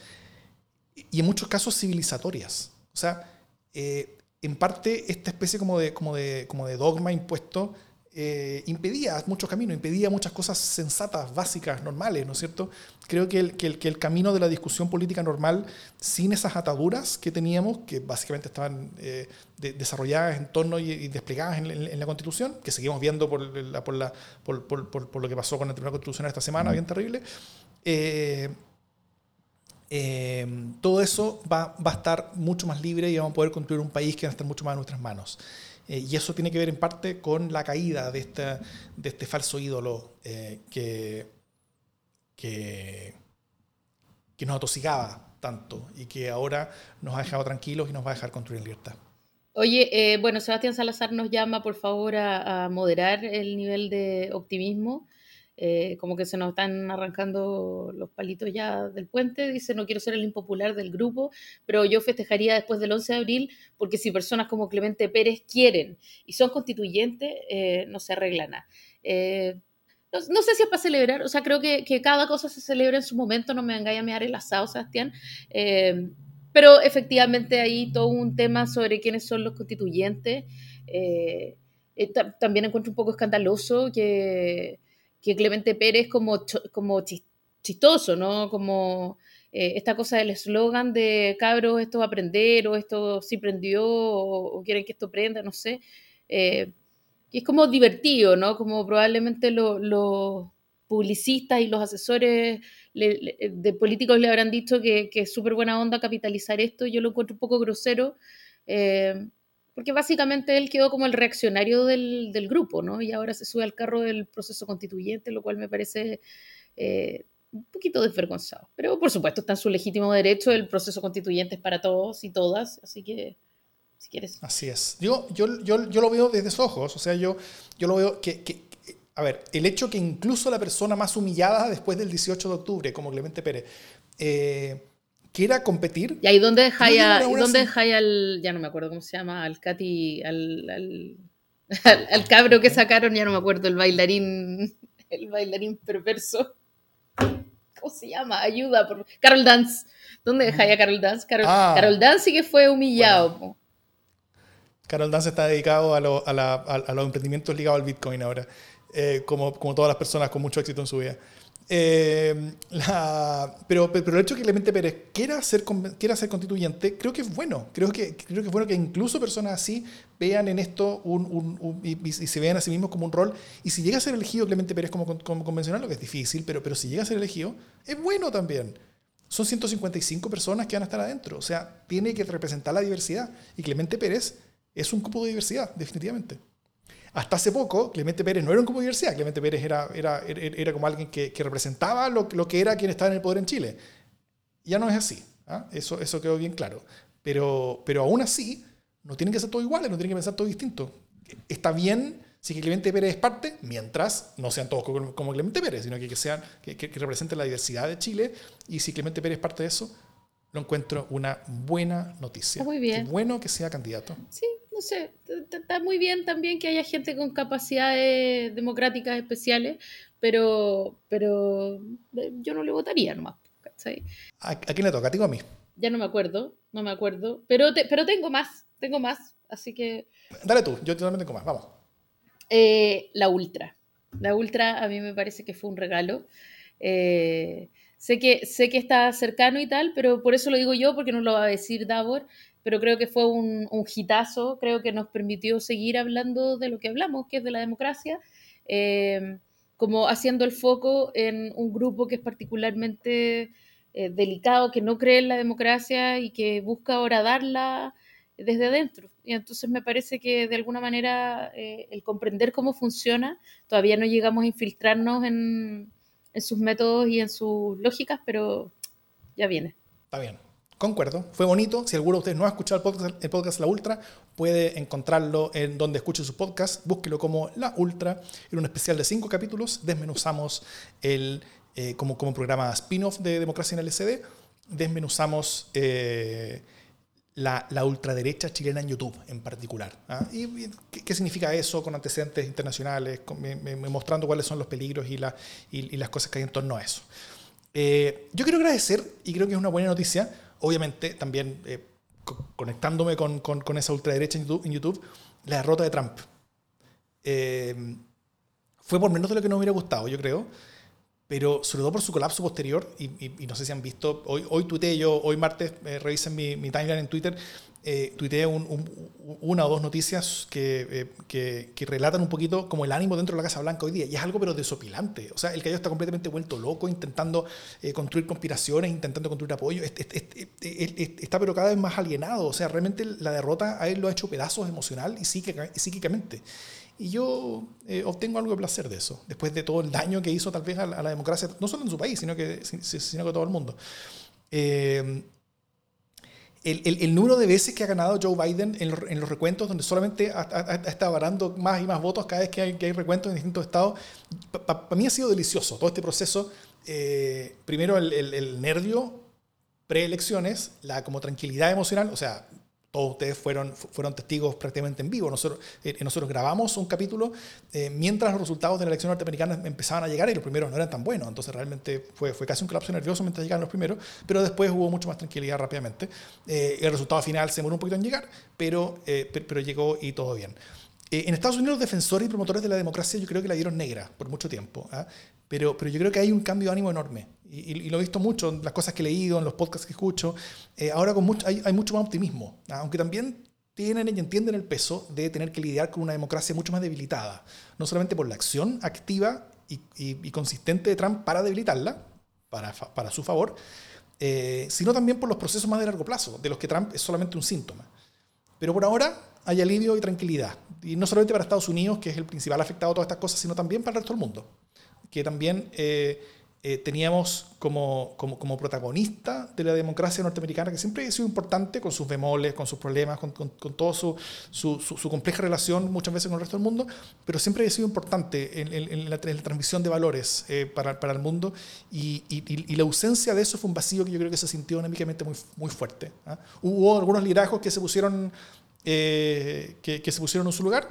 [SPEAKER 1] y en muchos casos civilizatorias. O sea, eh, en parte esta especie como de, como de, como de dogma impuesto eh, impedía muchos caminos, impedía muchas cosas sensatas, básicas, normales, ¿no es cierto? Creo que el, que el, que el camino de la discusión política normal, sin esas ataduras que teníamos, que básicamente estaban eh, desarrolladas en torno y, desplegadas en, la Constitución, que seguimos viendo por, la, por, la, por, por, por, lo que pasó con la Tribunal Constitucional esta semana, bien terrible, eh, todo eso va, va, a estar mucho más libre y vamos a poder construir un país que va a estar mucho más en nuestras manos. Eh, y eso tiene que ver en parte con la caída de, esta, de este falso ídolo eh, que, que, que, nos atosigaba tanto y que ahora nos ha dejado tranquilos y nos va a dejar construir en libertad.
[SPEAKER 2] Oye, eh, bueno, Sebastián Salazar nos llama por favor a, a moderar el nivel de optimismo. Eh, como que se nos están arrancando los palitos ya del puente, dice no quiero ser el impopular del grupo, pero yo festejaría después del 11 de abril porque si personas como Clemente Pérez quieren y son constituyentes, eh, no se arregla nada. Eh, no, sé si es para celebrar, o sea, creo que, que, cada cosa se celebra en su momento, no me vengáis a mear el asado, Sebastián, pero efectivamente hay todo un tema sobre quiénes son los constituyentes. también encuentro un poco escandaloso que que Clemente Pérez como, como chistoso, ¿no? Como eh, esta cosa del eslogan de cabros, esto va a aprender, o esto sí prendió, o, quieren que esto prenda, no sé. Eh, es como divertido, ¿no? Como probablemente los publicistas y los asesores de políticos le habrán dicho que, es súper buena onda capitalizar esto. Yo lo encuentro un poco grosero. Eh, porque básicamente él quedó como el reaccionario del, del, grupo, ¿no? Y ahora se sube al carro del proceso constituyente, lo cual me parece eh, un poquito desvergonzado. Pero por supuesto está en su legítimo derecho, el proceso constituyente es para todos y todas, así que si quieres.
[SPEAKER 1] Así es. Yo, yo, yo, yo lo veo desde esos ojos. O sea, yo, yo lo veo que, que, a ver, el hecho que incluso la persona más humillada después del 18 de octubre, como Clemente Pérez, eh, quiera competir.
[SPEAKER 2] ¿Y ahí dónde dejáis dónde al, ya no me acuerdo cómo se llama, al Katy, al, al, al, cabro que sacaron, ya no me acuerdo, el bailarín, el bailarín perverso? ¿Cómo se llama? Ayuda, por... Carol Dance. ¿Dónde dejáis a Carol Dance? Carol, ah. Carol Dance sí que fue humillado.
[SPEAKER 1] Carol Dance está dedicado a, a, la, a, los emprendimientos ligados al Bitcoin ahora, eh, como, como todas las personas con mucho éxito en su vida. Eh, pero, el hecho de que Clemente Pérez quiera ser, quiera ser constituyente, creo que es bueno. Creo que, creo que es bueno que incluso personas así vean en esto un, un, y, se vean a sí mismos como un rol. Y si llega a ser elegido Clemente Pérez como, como convencional, lo que es difícil, pero, pero si llega a ser elegido, es bueno también. Son 155 personas que van a estar adentro. O sea, tiene que representar la diversidad. Y Clemente Pérez es un cupo de diversidad, definitivamente. Hasta hace poco, Clemente Pérez no era un cupo de diversidad. Clemente Pérez era, era, era, como alguien que, que representaba lo, lo, que era quien estaba en el poder en Chile. Ya no es así. ¿ah? Eso, eso quedó bien claro. Pero, pero aún así, no tienen que ser todo iguales, no tienen que pensar todo distinto. Está bien si Clemente Pérez es parte, mientras no sean todos como Clemente Pérez, sino que, que sean, que, que, representen la diversidad de Chile. Y si Clemente Pérez es parte de eso, lo encuentro una buena noticia.
[SPEAKER 2] Muy bien.
[SPEAKER 1] Qué bueno que sea candidato.
[SPEAKER 2] Sí, no sé, está muy bien también que haya gente con capacidades democráticas especiales, pero, pero eh, yo no le votaría nomás.
[SPEAKER 1] ¿A, ¿A, quién le toca? ¿A ti o a mí?
[SPEAKER 2] Ya no me acuerdo, no me acuerdo, pero, pero tengo más, tengo más, así que...
[SPEAKER 1] Dale tú, yo también tengo más, vamos.
[SPEAKER 2] Eh, la Ultra. La Ultra a mí me parece que fue un regalo. Eh, sé, que, sé que está cercano y tal, pero por eso lo digo yo, porque no lo va a decir Davor, pero creo que fue un, un hitazo, creo que nos permitió seguir hablando de lo que hablamos, que es de la democracia, eh, como haciendo el foco en un grupo que es particularmente delicado, que no cree en la democracia y que busca ahora darla desde adentro. Y entonces me parece que de alguna manera eh, el comprender cómo funciona, todavía no llegamos a infiltrarnos en, en, sus métodos y en sus lógicas, pero ya viene.
[SPEAKER 1] Está bien. Concuerdo, fue bonito. Si alguno de ustedes no ha escuchado el podcast, La Ultra, puede encontrarlo en donde escuche su podcast. Búsquelo como La Ultra. En un especial de cinco capítulos desmenuzamos el, eh, como, programa spin-off de Democracia en el SD, desmenuzamos eh, la, ultraderecha chilena en YouTube en particular. ¿ah? ¿Y, qué, significa eso con antecedentes internacionales, mostrando cuáles son los peligros y, la, y, las cosas que hay en torno a eso? Eh, yo quiero agradecer, y creo que es una buena noticia, obviamente también eh, conectándome con, con, esa ultraderecha en YouTube, la derrota de Trump. Eh, fue por menos de lo que nos hubiera gustado, yo creo pero sobre todo por su colapso posterior, y, no sé si han visto, hoy, hoy tuiteé yo, hoy martes, eh, revisen mi, mi, timeline en Twitter, eh, tuiteé una o dos noticias que, eh, que, que, relatan un poquito como el ánimo dentro de la Casa Blanca hoy día, y es algo pero desopilante, o sea, el gallo está completamente vuelto loco, intentando eh, construir conspiraciones, intentando construir apoyo, está pero cada vez más alienado, o sea, realmente la derrota a él lo ha hecho pedazos emocional y psíquicamente. Y yo eh, obtengo algo de placer de eso, después de todo el daño que hizo tal vez a la, democracia, no solo en su país, sino que, sino que todo el mundo. Eh, el, el, el, número de veces que ha ganado Joe Biden en, en los recuentos, donde solamente ha, ha, estado ganando más y más votos cada vez que hay, que hay recuentos en distintos estados, para mí ha sido delicioso todo este proceso. Eh, primero el, el nervio preelecciones, la como tranquilidad emocional, o sea, todos ustedes fueron, fueron testigos prácticamente en vivo. Nosotros, eh, nosotros grabamos un capítulo eh, mientras los resultados de la elección norteamericana empezaban a llegar y los primeros no eran tan buenos. Entonces realmente fue, fue casi un colapso nervioso mientras llegaban los primeros, pero después hubo mucho más tranquilidad rápidamente. Eh, el resultado final se demoró un poquito en llegar, pero, pero llegó y todo bien. en Estados Unidos, los defensores y promotores de la democracia yo creo que la dieron negra por mucho tiempo, ¿ah? Pero, pero yo creo que hay un cambio de ánimo enorme. Y, lo he visto mucho en las cosas que he leído, en los podcasts que escucho, eh, ahora con mucho, hay, mucho más optimismo, aunque también tienen y entienden el peso de tener que lidiar con una democracia mucho más debilitada, no solamente por la acción activa y, y, consistente de Trump para debilitarla, para, para su favor, eh, sino también por los procesos más de largo plazo, de los que Trump es solamente un síntoma. Pero por ahora hay alivio y tranquilidad, y no solamente para Estados Unidos, que es el principal afectado a todas estas cosas, sino también para el resto del mundo, que también... Eh, eh, teníamos como, como, como, protagonista de la democracia norteamericana, que siempre ha sido importante, con sus bemoles, con sus problemas, con, con, toda su, su, su, compleja relación muchas veces con el resto del mundo, pero siempre ha sido importante en, en, la, transmisión de valores eh, para, para, el mundo y, y, la ausencia de eso fue un vacío que yo creo que se sintió dinámicamente muy, muy fuerte. ¿ah? Hubo algunos liderazgos que se pusieron, eh, que, que se pusieron en su lugar.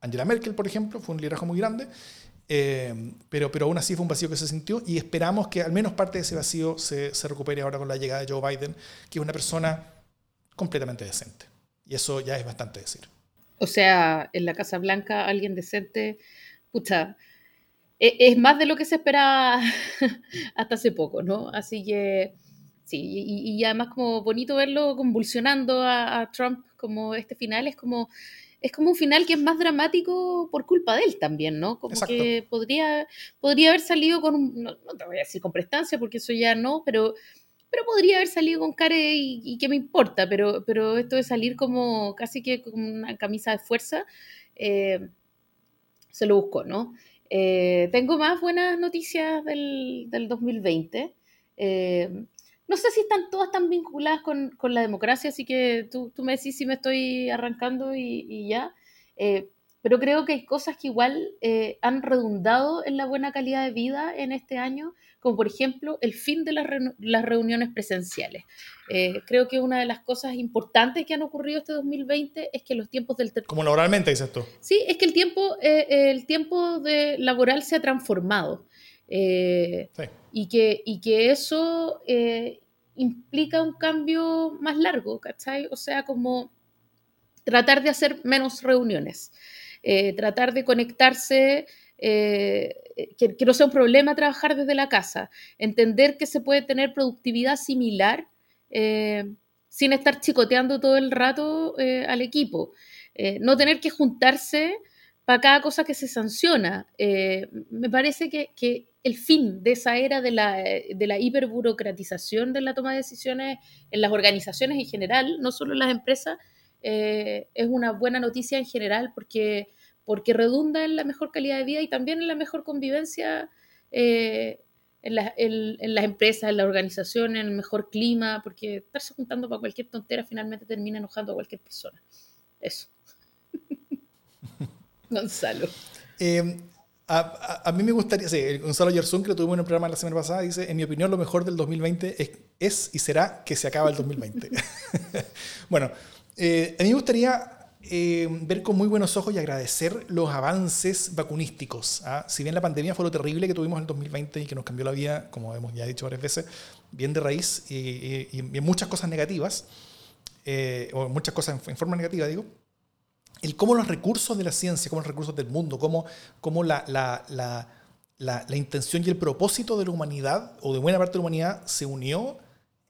[SPEAKER 1] Angela Merkel, por ejemplo, fue un liderazgo muy grande. Eh, pero, pero aún así fue un vacío que se sintió y esperamos que al menos parte de ese vacío se, se, recupere ahora con la llegada de Joe Biden, que es una persona completamente decente. Y eso ya es bastante decir.
[SPEAKER 2] O sea, en la Casa Blanca alguien decente, pucha, e, es, más de lo que se esperaba [LAUGHS] hasta hace poco, ¿no? Así que sí, y, y además como bonito verlo convulsionando a, a Trump como este final, es como es como un final que es más dramático por culpa de él también, ¿no? Como que podría, podría haber salido con, un, no, te voy a decir con prestancia, porque eso ya no, pero, pero podría haber salido con care y, y qué me importa, pero, pero esto de salir como casi que con una camisa de fuerza, eh, se lo buscó, ¿no? Eh, tengo más buenas noticias del, del 2020. Eh, no sé si están todas tan vinculadas con, con la democracia, así que tú, tú, me decís si me estoy arrancando y, y ya. Eh, pero creo que hay cosas que igual eh, han redundado en la buena calidad de vida en este año, como por ejemplo el fin de las, re las reuniones presenciales. Eh, creo que una de las cosas importantes que han ocurrido este 2020 es que los tiempos del...
[SPEAKER 1] Como laboralmente, dices tú.
[SPEAKER 2] Sí, es que el tiempo, el tiempo de laboral se ha transformado. Sí. Y, que, y que eso implica un cambio más largo, ¿cachai? O sea, como tratar de hacer menos reuniones, eh, tratar de conectarse, eh, que, no sea un problema trabajar desde la casa, entender que se puede tener productividad similar eh, sin estar chicoteando todo el rato al equipo, no tener que juntarse para cada cosa que se sanciona. me parece que, que el fin de esa era de la, de la hiperburocratización de la toma de decisiones en las organizaciones en general, no solo en las empresas, eh, es una buena noticia en general porque, porque redunda en la mejor calidad de vida y también en la mejor convivencia eh, en, en, las empresas, en la organización, en el mejor clima, porque estarse juntando para cualquier tontera finalmente termina enojando a cualquier persona. Eso. [LAUGHS] Gonzalo.
[SPEAKER 1] Eh, a, mí me gustaría, Gonzalo Yersun, que lo tuvimos en el programa la semana pasada, dice, en mi opinión lo mejor del 2020 es, y será que se acaba el 2020. [LAUGHS] bueno, eh, a mí me gustaría eh, ver con muy buenos ojos y agradecer los avances vacunísticos. ¿ah? Si bien la pandemia fue lo terrible que tuvimos en el 2020 y que nos cambió la vida, como hemos ya dicho varias veces, bien de raíz y, muchas cosas negativas, eh, o muchas cosas en forma negativa, digo, el cómo los recursos de la ciencia, cómo los recursos del mundo, cómo, cómo la, la, la, la, intención y el propósito de la humanidad, o de buena parte de la humanidad, se unió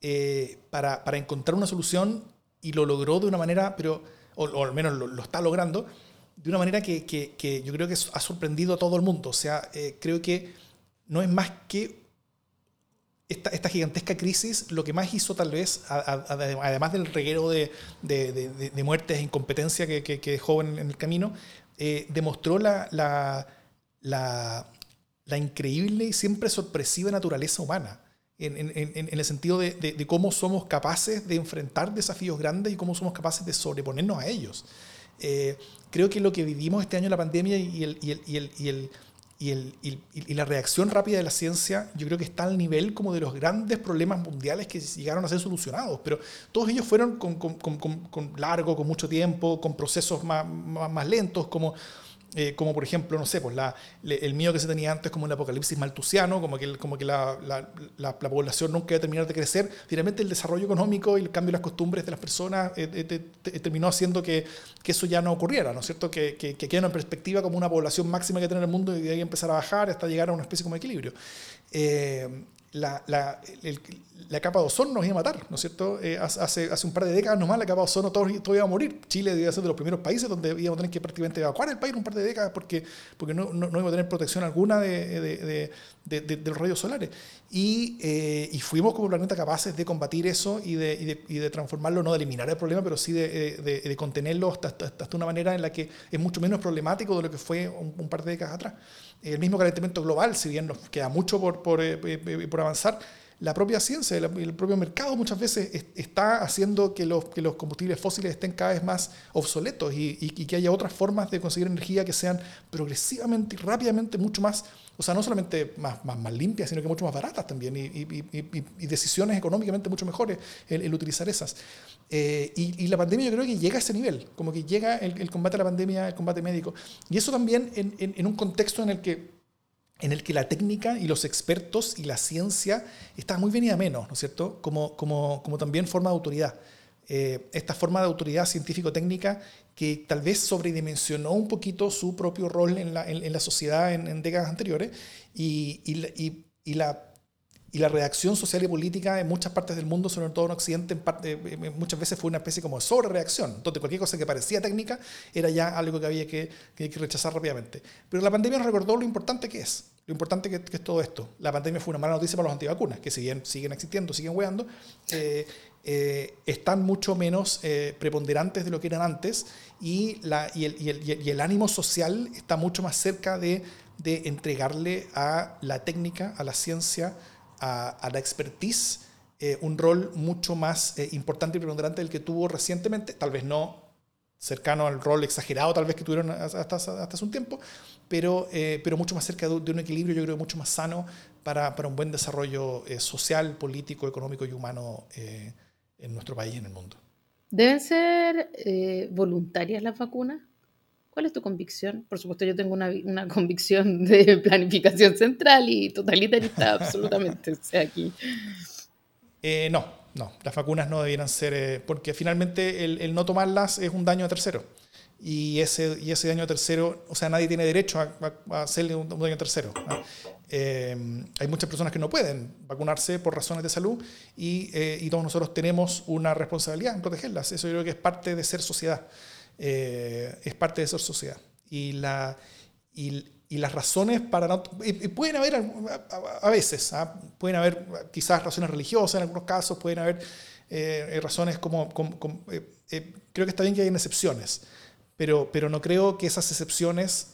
[SPEAKER 1] eh, para, para, encontrar una solución y lo logró de una manera, pero, o, al menos lo, está logrando, de una manera que, que, yo creo que ha sorprendido a todo el mundo. O sea, eh, creo que no es más que esta, gigantesca crisis lo que más hizo tal vez, además del reguero de, de, muertes e incompetencia que, dejó en, el camino, eh, demostró la, la, la, increíble y siempre sorpresiva naturaleza humana. En, el sentido de, cómo somos capaces de enfrentar desafíos grandes y cómo somos capaces de sobreponernos a ellos. Eh, creo que lo que vivimos este año la pandemia y el y, el, la reacción rápida de la ciencia yo creo que está al nivel como de los grandes problemas mundiales que llegaron a ser solucionados, pero todos ellos fueron con, largo, con mucho tiempo, con procesos más, más lentos, como eh, como por ejemplo, no sé, pues la, el miedo que se tenía antes como el apocalipsis maltusiano, como que, como que la, la, la, población nunca iba a terminar de crecer, finalmente el desarrollo económico y el cambio de las costumbres de las personas eh, eh, terminó haciendo que, que, eso ya no ocurriera, ¿no es cierto? Que, que, que quede en perspectiva como una población máxima que tiene el mundo y de ahí empezar a bajar hasta llegar a una especie como de equilibrio. La, la, la, capa de ozono nos iba a matar, ¿no es cierto? Eh, hace, hace un par de décadas nomás la capa de ozono todo, todo iba a morir. Chile debía ser de los primeros países donde íbamos a tener que prácticamente evacuar el país un par de décadas porque, porque no, no, íbamos a tener protección alguna de, de, de, los rayos solares. Y, eh, y, fuimos como planeta capaces de combatir eso y de, y de, transformarlo, no de eliminar el problema, pero sí de, contenerlo hasta, hasta, una manera en la que es mucho menos problemático de lo que fue un, un par de décadas atrás. El mismo calentamiento global, si bien nos queda mucho por, por, eh, por avanzar, la propia ciencia, el propio mercado muchas veces está haciendo que los, que los combustibles fósiles estén cada vez más obsoletos y, que haya otras formas de conseguir energía que sean progresivamente y rápidamente mucho más, o sea, no solamente más, más, más limpias, sino que mucho más baratas también y, decisiones económicamente mucho mejores el, utilizar esas. Eh, y, la pandemia yo creo que llega a ese nivel, como que llega el, combate a la pandemia, el combate médico. Y eso también en, en un contexto en el que en el que la técnica y los expertos y la ciencia están muy venida menos, ¿no es cierto? Como, como, como también forma de autoridad. Eh, esta forma de autoridad científico-técnica que tal vez sobredimensionó un poquito su propio rol en la, en, la sociedad en, décadas anteriores y, y la y la reacción social y política en muchas partes del mundo, sobre todo en Occidente, en parte, muchas veces fue una especie como de sobrereacción. Entonces, cualquier cosa que parecía técnica era ya algo que había que, que, rechazar rápidamente. Pero la pandemia nos recordó lo importante que es, lo importante que, es todo esto. La pandemia fue una mala noticia para los antivacunas, que si bien siguen existiendo, siguen hueando, eh, eh, están mucho menos eh, preponderantes de lo que eran antes y, la, y, el, y, el, y el ánimo social está mucho más cerca de, de entregarle a la técnica, a la ciencia, a, la expertise eh, un rol mucho más eh, importante y preponderante del que tuvo recientemente, tal vez no cercano al rol exagerado tal vez que tuvieron hasta, hasta, hace un tiempo, pero, eh, pero mucho más cerca de, un equilibrio, yo creo, mucho más sano para, para un buen desarrollo social, político, económico y humano en nuestro país y en el mundo.
[SPEAKER 2] ¿Deben ser voluntarias las vacunas? ¿Cuál es tu convicción? Por supuesto, yo tengo una, una convicción [LAUGHS] de planificación central y totalitarista, [LAUGHS] absolutamente. O sea, aquí.
[SPEAKER 1] Eh, no, no, las vacunas no debieran ser, eh, porque finalmente el, el, no tomarlas es un daño a tercero. Y ese, y ese daño a tercero, o sea, nadie tiene derecho a, a, hacerle un, daño a tercero. Eh, hay muchas personas que no pueden vacunarse por razones de salud y, y todos nosotros tenemos una responsabilidad en protegerlas. Eso yo creo que es parte de ser sociedad. Eh, es parte de esa sociedad. Y, la, y, las razones para no... pueden haber a, veces, ¿ah? pueden haber quizás razones religiosas en algunos casos, pueden haber eh, razones como... Eh, creo que está bien que hayan excepciones, pero, pero no creo que esas excepciones...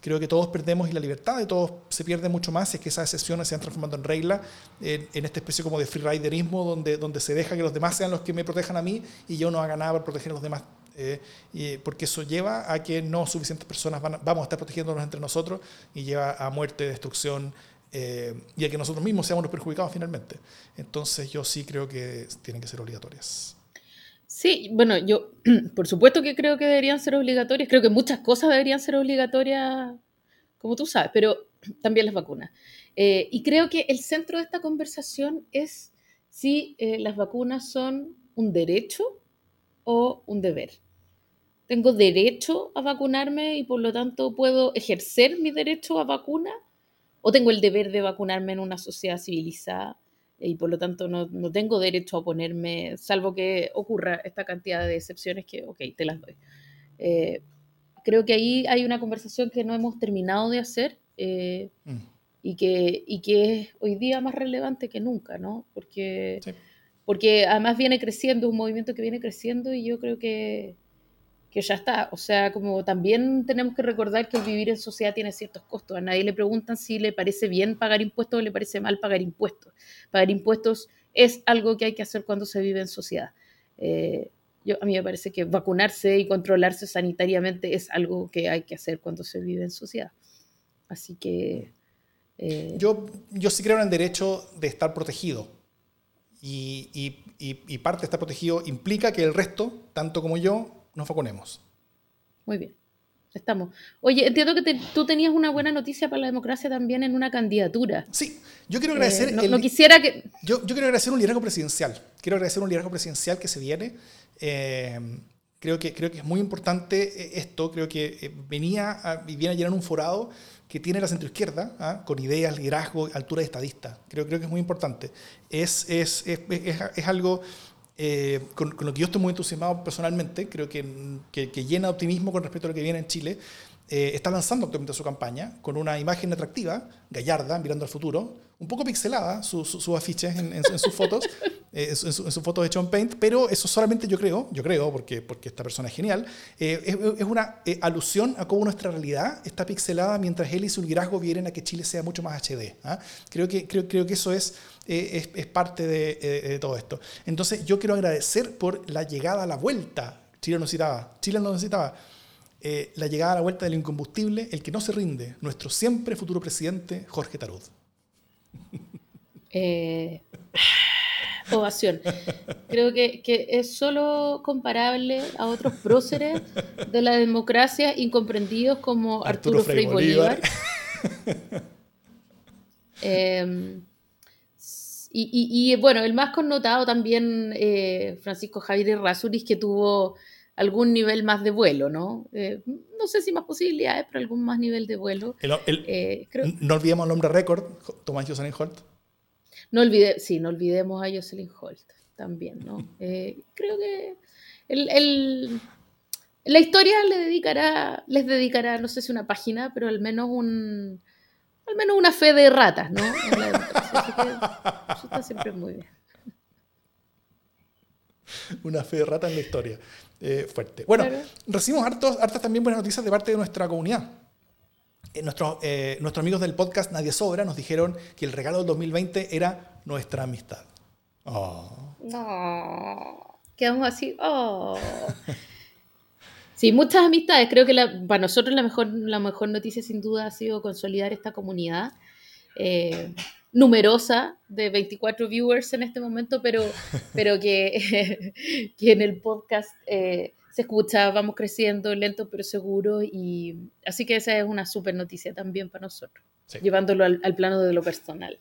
[SPEAKER 1] creo que todos perdemos y la libertad de todos se pierde mucho más es que esas excepciones se van transformando en regla, en, en, esta especie como de freeriderismo donde, donde se deja que los demás sean los que me protejan a mí y yo no haga nada para proteger a los demás eh, y porque eso lleva a que no suficientes personas van vamos a estar protegiéndonos entre nosotros y lleva a muerte, destrucción eh, y a que nosotros mismos seamos los perjudicados finalmente. Entonces yo sí creo que tienen que ser obligatorias.
[SPEAKER 2] Sí, bueno, yo [CLEARS THROAT] por supuesto que creo que deberían ser obligatorias, creo que muchas cosas deberían ser obligatorias, como tú sabes, pero [CLEARS THROAT] también las vacunas. Eh, y creo que el centro de esta conversación es si las vacunas son un derecho o un deber. Tengo derecho a vacunarme y por lo tanto puedo ejercer mi derecho a vacuna o tengo el deber de vacunarme en una sociedad civilizada y por lo tanto no, tengo derecho a oponerme, salvo que ocurra esta cantidad de excepciones que, ok, te las doy. Eh, creo que ahí hay una conversación que no hemos terminado de hacer eh, mm. y, que, y que es hoy día más relevante que nunca, ¿no? Porque porque además viene creciendo, un movimiento que viene creciendo y yo creo que, que ya está. O sea, como también tenemos que recordar que vivir en sociedad tiene ciertos costos. A nadie le preguntan si le parece bien pagar impuestos o le parece mal pagar impuestos. Pagar impuestos es algo que hay que hacer cuando se vive en sociedad. Eh, yo, a mí me parece que vacunarse y controlarse sanitariamente es algo que hay que hacer cuando se vive en sociedad. Así que...
[SPEAKER 1] Eh, yo, yo sí creo en el derecho de estar protegido y, parte de estar protegido implica que el resto, tanto como yo, nos vacunemos.
[SPEAKER 2] Muy bien. Estamos. Oye, entiendo que tú tenías una buena noticia para la democracia también en una candidatura.
[SPEAKER 1] Sí, yo quiero agradecer.
[SPEAKER 2] Eh, no, quisiera que.
[SPEAKER 1] Yo, yo, quiero agradecer un liderazgo presidencial. Quiero agradecer un liderazgo presidencial que se viene. Eh, Creo que, creo que es muy importante esto, creo que venía a, y viene a llenar un forado que tiene la centroizquierda, ¿ah? con ideas, liderazgo, altura de estadista. Creo, creo que es muy importante. Es, es, es, es algo eh, con, lo que yo estoy muy entusiasmado personalmente, creo que, que, llena de optimismo con respecto a lo que viene en Chile. Eh, está lanzando actualmente su campaña con una imagen atractiva, gallarda, mirando al futuro, un poco pixelada sus su, afiches en, sus fotos, [LAUGHS] eh, en, sus fotos hecho en Paint, pero eso solamente yo creo, yo creo, porque, porque esta persona es genial, es, es, una alusión a cómo nuestra realidad está pixelada mientras él y su liderazgo vienen a que Chile sea mucho más HD. ¿ah? Creo, que, creo, creo que eso es es, es, parte de, de, todo esto. Entonces yo quiero agradecer por la llegada la vuelta. Chile nos necesitaba, Chile nos necesitaba. Eh, la llegada a la vuelta del incombustible, el que no se rinde, nuestro siempre futuro presidente, Jorge Tarud. [LAUGHS]
[SPEAKER 2] Eh, [SIGHS] ovación. Creo que, que, es solo comparable a otros próceres de la democracia incomprendidos como Arturo, Frei Bolívar. [LAUGHS] eh, y, bueno, el más connotado también, eh, Francisco Javier Rasuris, que tuvo algún nivel más de vuelo, ¿no? Eh, no sé si más posibilidades, pero algún más nivel de vuelo.
[SPEAKER 1] Eh, no olvidemos el nombre récord, Tomás Jocelyn Holt.
[SPEAKER 2] No olvide, sí, no olvidemos a Jocelyn Holt también, ¿no? [LAUGHS] creo que el, la historia le dedicará, les dedicará, no sé si una página, pero al menos un, al menos una fe de ratas, ¿no? [LAUGHS] eso está siempre muy bien. [LAUGHS]
[SPEAKER 1] Una fe de ratas en la historia. Eh, fuerte. Bueno, recibimos hartos, hartas también buenas noticias de parte de nuestra comunidad. Eh, eh, nuestros amigos del podcast Nadie Sobra nos dijeron que el regalo del 2020 era nuestra amistad.
[SPEAKER 2] Oh. No. Quedamos así. Oh. Sí, muchas amistades. Creo que para nosotros la mejor, la mejor noticia sin duda ha sido consolidar esta comunidad eh, numerosa de 24 viewers en este momento, pero, [LAUGHS] pero que, [LAUGHS] que en el podcast eh, se escucha, vamos creciendo lento pero seguro y así que esa es una súper noticia también para nosotros, llevándolo al, plano de lo personal.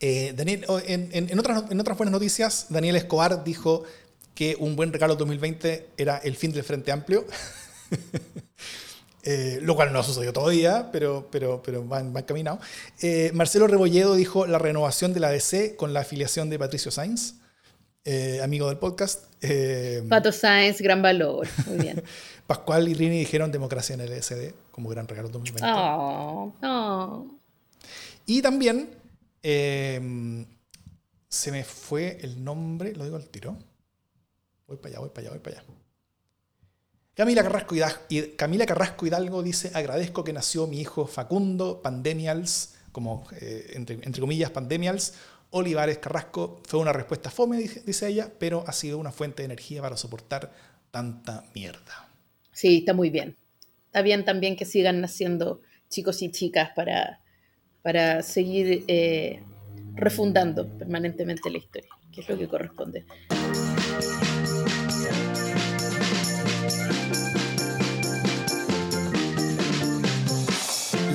[SPEAKER 1] Eh, Daniel, en, en, otras, en otras buenas noticias, Daniel Escobar dijo que un buen regalo 2020 era el fin del Frente Amplio. [LAUGHS] Eh, lo cual no ha sucedido todavía, pero, pero, pero van, van caminado. Eh, Marcelo Rebolledo dijo la renovación de la DC con la afiliación de Patricio Sainz, eh, amigo del podcast.
[SPEAKER 2] Pato Sainz, gran valor. Muy bien. [LAUGHS]
[SPEAKER 1] Pascual y Rini dijeron democracia en el SD como gran regalo 2020. Y también se me fue el nombre, lo digo al tiro. Voy para allá, voy para allá, voy para allá. Camila Carrasco, Hidalgo, Camila Carrasco Hidalgo dice, agradezco que nació mi hijo Facundo, Pandemials, como eh, entre, comillas Pandemials. Olivares Carrasco fue una respuesta fome, dice ella, pero ha sido una fuente de energía para soportar tanta mierda.
[SPEAKER 2] Sí, está muy bien. Está bien también que sigan naciendo chicos y chicas para, para seguir eh, refundando permanentemente la historia, que es lo que corresponde.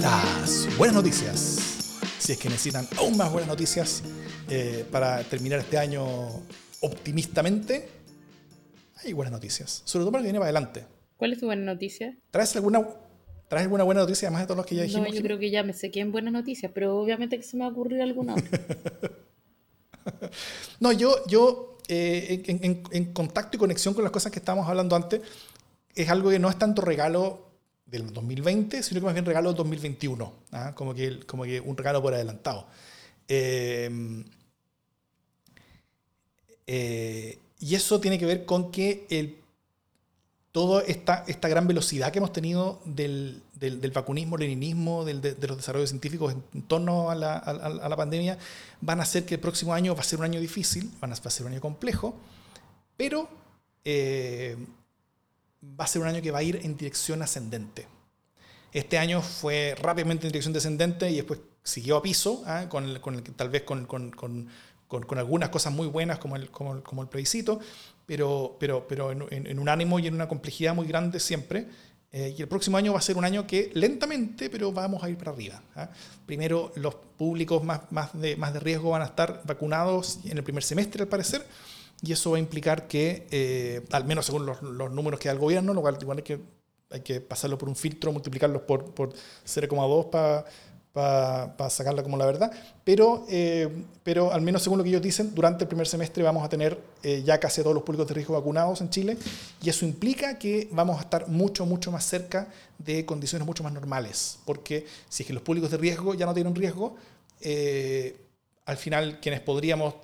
[SPEAKER 1] Las buenas noticias. Si es que necesitan aún más buenas noticias eh, para terminar este año optimistamente, hay buenas noticias. Sobre todo para que viene para adelante.
[SPEAKER 2] ¿Cuál es tu buena noticia?
[SPEAKER 1] ¿Traes alguna, ¿Traes alguna buena noticia además de todos los que ya dijimos?
[SPEAKER 2] No, yo creo que ya me sé que en buenas noticias, pero obviamente que se me va a ocurrir alguna otra. [LAUGHS]
[SPEAKER 1] no, yo, yo eh, en, en, contacto y conexión con las cosas que estábamos hablando antes, es algo que no es tanto regalo del 2020, sino que más bien regalo del 2021, ¿ah? como, que, como que un regalo por adelantado. Eh, eh, y eso tiene que ver con que el, toda esta, esta gran velocidad que hemos tenido del, del, del vacunismo, leninismo, del, de, los desarrollos científicos en, torno a la, a, la, pandemia, van a hacer que el próximo año va a ser un año difícil, van a, va a ser un año complejo, pero eh, va a ser un año que va a ir en dirección ascendente. Este año fue rápidamente en dirección descendente y después siguió a piso, ¿ah? con, con tal vez con, con, con, algunas cosas muy buenas como el, como, como el plebiscito, pero, pero, pero en, un ánimo y en una complejidad muy grande siempre. Eh, y el próximo año va a ser un año que lentamente, pero vamos a ir para arriba. ¿ah? Primero, los públicos más, más, de, más de riesgo van a estar vacunados en el primer semestre, al parecer y eso va a implicar que, eh, al menos según los, números que da el gobierno, lo cual igual hay que, hay que pasarlo por un filtro, multiplicarlos por, por 0,2 para para sacarla como la verdad, pero, eh, pero al menos según lo que ellos dicen, durante el primer semestre vamos a tener eh, ya casi todos los públicos de riesgo vacunados en Chile y eso implica que vamos a estar mucho, mucho más cerca de condiciones mucho más normales, porque si es que los públicos de riesgo ya no tienen riesgo, al final quienes podríamos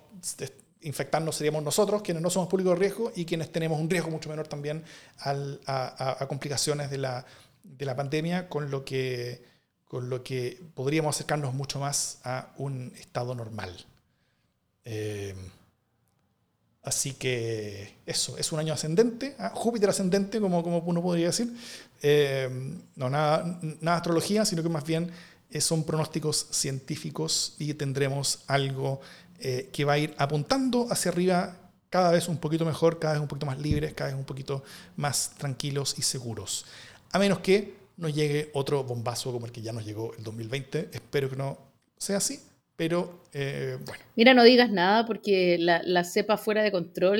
[SPEAKER 1] infectarnos seríamos nosotros, quienes no somos públicos de riesgo y quienes tenemos un riesgo mucho menor también a, complicaciones de la, de la pandemia, con lo que con lo que podríamos acercarnos mucho más a un estado normal. Eh, así que eso, es un año ascendente, ¿ah? Júpiter ascendente, como, como uno podría decir. Eh, no nada, nada astrología, sino que más bien eh, son pronósticos científicos y tendremos algo que va a ir apuntando hacia arriba cada vez un poquito mejor, cada vez un poquito más libres, cada vez un poquito más tranquilos y seguros. A menos que nos llegue otro bombazo como el que ya nos llegó el 2020. Espero que no sea así, pero eh, bueno.
[SPEAKER 2] Mira, no digas nada porque la, la cepa fuera de control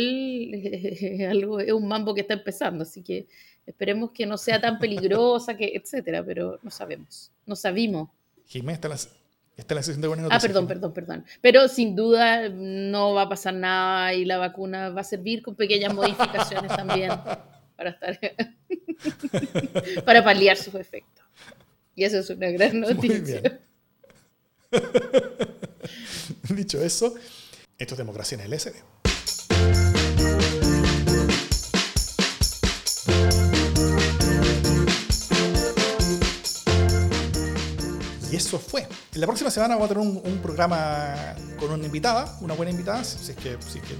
[SPEAKER 2] es, [LAUGHS] algo, es un mambo que está empezando, así que esperemos que no sea tan peligrosa, que, etcétera, pero no sabemos, no sabimos.
[SPEAKER 1] Jiménez está la, está la sesión de
[SPEAKER 2] buenas noticias. Ah, perdón, perdón, perdón. Pero sin duda no va a pasar nada y la vacuna va a servir con pequeñas modificaciones también [LAUGHS] para estar [LAUGHS] para paliar sus efectos. Y eso es una gran noticia. [LAUGHS]
[SPEAKER 1] Dicho eso, esto es democracia en el SD. Y eso fue. La próxima semana vamos a tener un, programa con una invitada, una buena invitada, si es que, si es que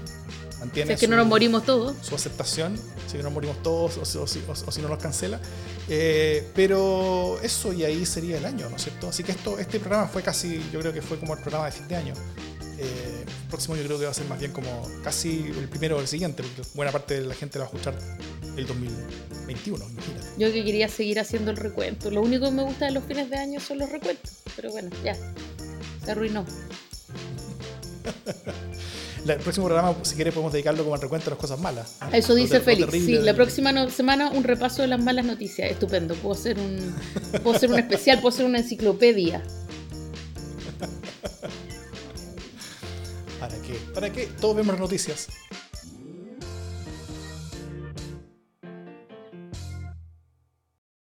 [SPEAKER 2] es que no nos morimos todos.
[SPEAKER 1] Su aceptación, si no nos morimos todos o, si no nos cancela. Eh, pero eso y ahí sería el año, ¿no es cierto? Así que esto, este programa fue casi, yo creo que fue como el programa de fin de año. Eh, el próximo yo creo que va a ser más bien como casi el primero o el siguiente, porque buena parte de la gente va a escuchar el 2021, imagínate.
[SPEAKER 2] Yo que quería seguir haciendo el recuento. Lo único que me gusta de los fines de año son los recuentos. Pero bueno, ya. Se arruinó. [LAUGHS]
[SPEAKER 1] el próximo programa, si quieres, podemos dedicarlo como al recuento de las cosas malas.
[SPEAKER 2] Eso dice Félix. Sí, la próxima semana un repaso de las malas noticias. Estupendo. Puedo hacer un, puedo hacer un especial, puedo hacer una enciclopedia. [LAUGHS]
[SPEAKER 1] ¿Para qué? ¿Para qué? Todos vemos las noticias.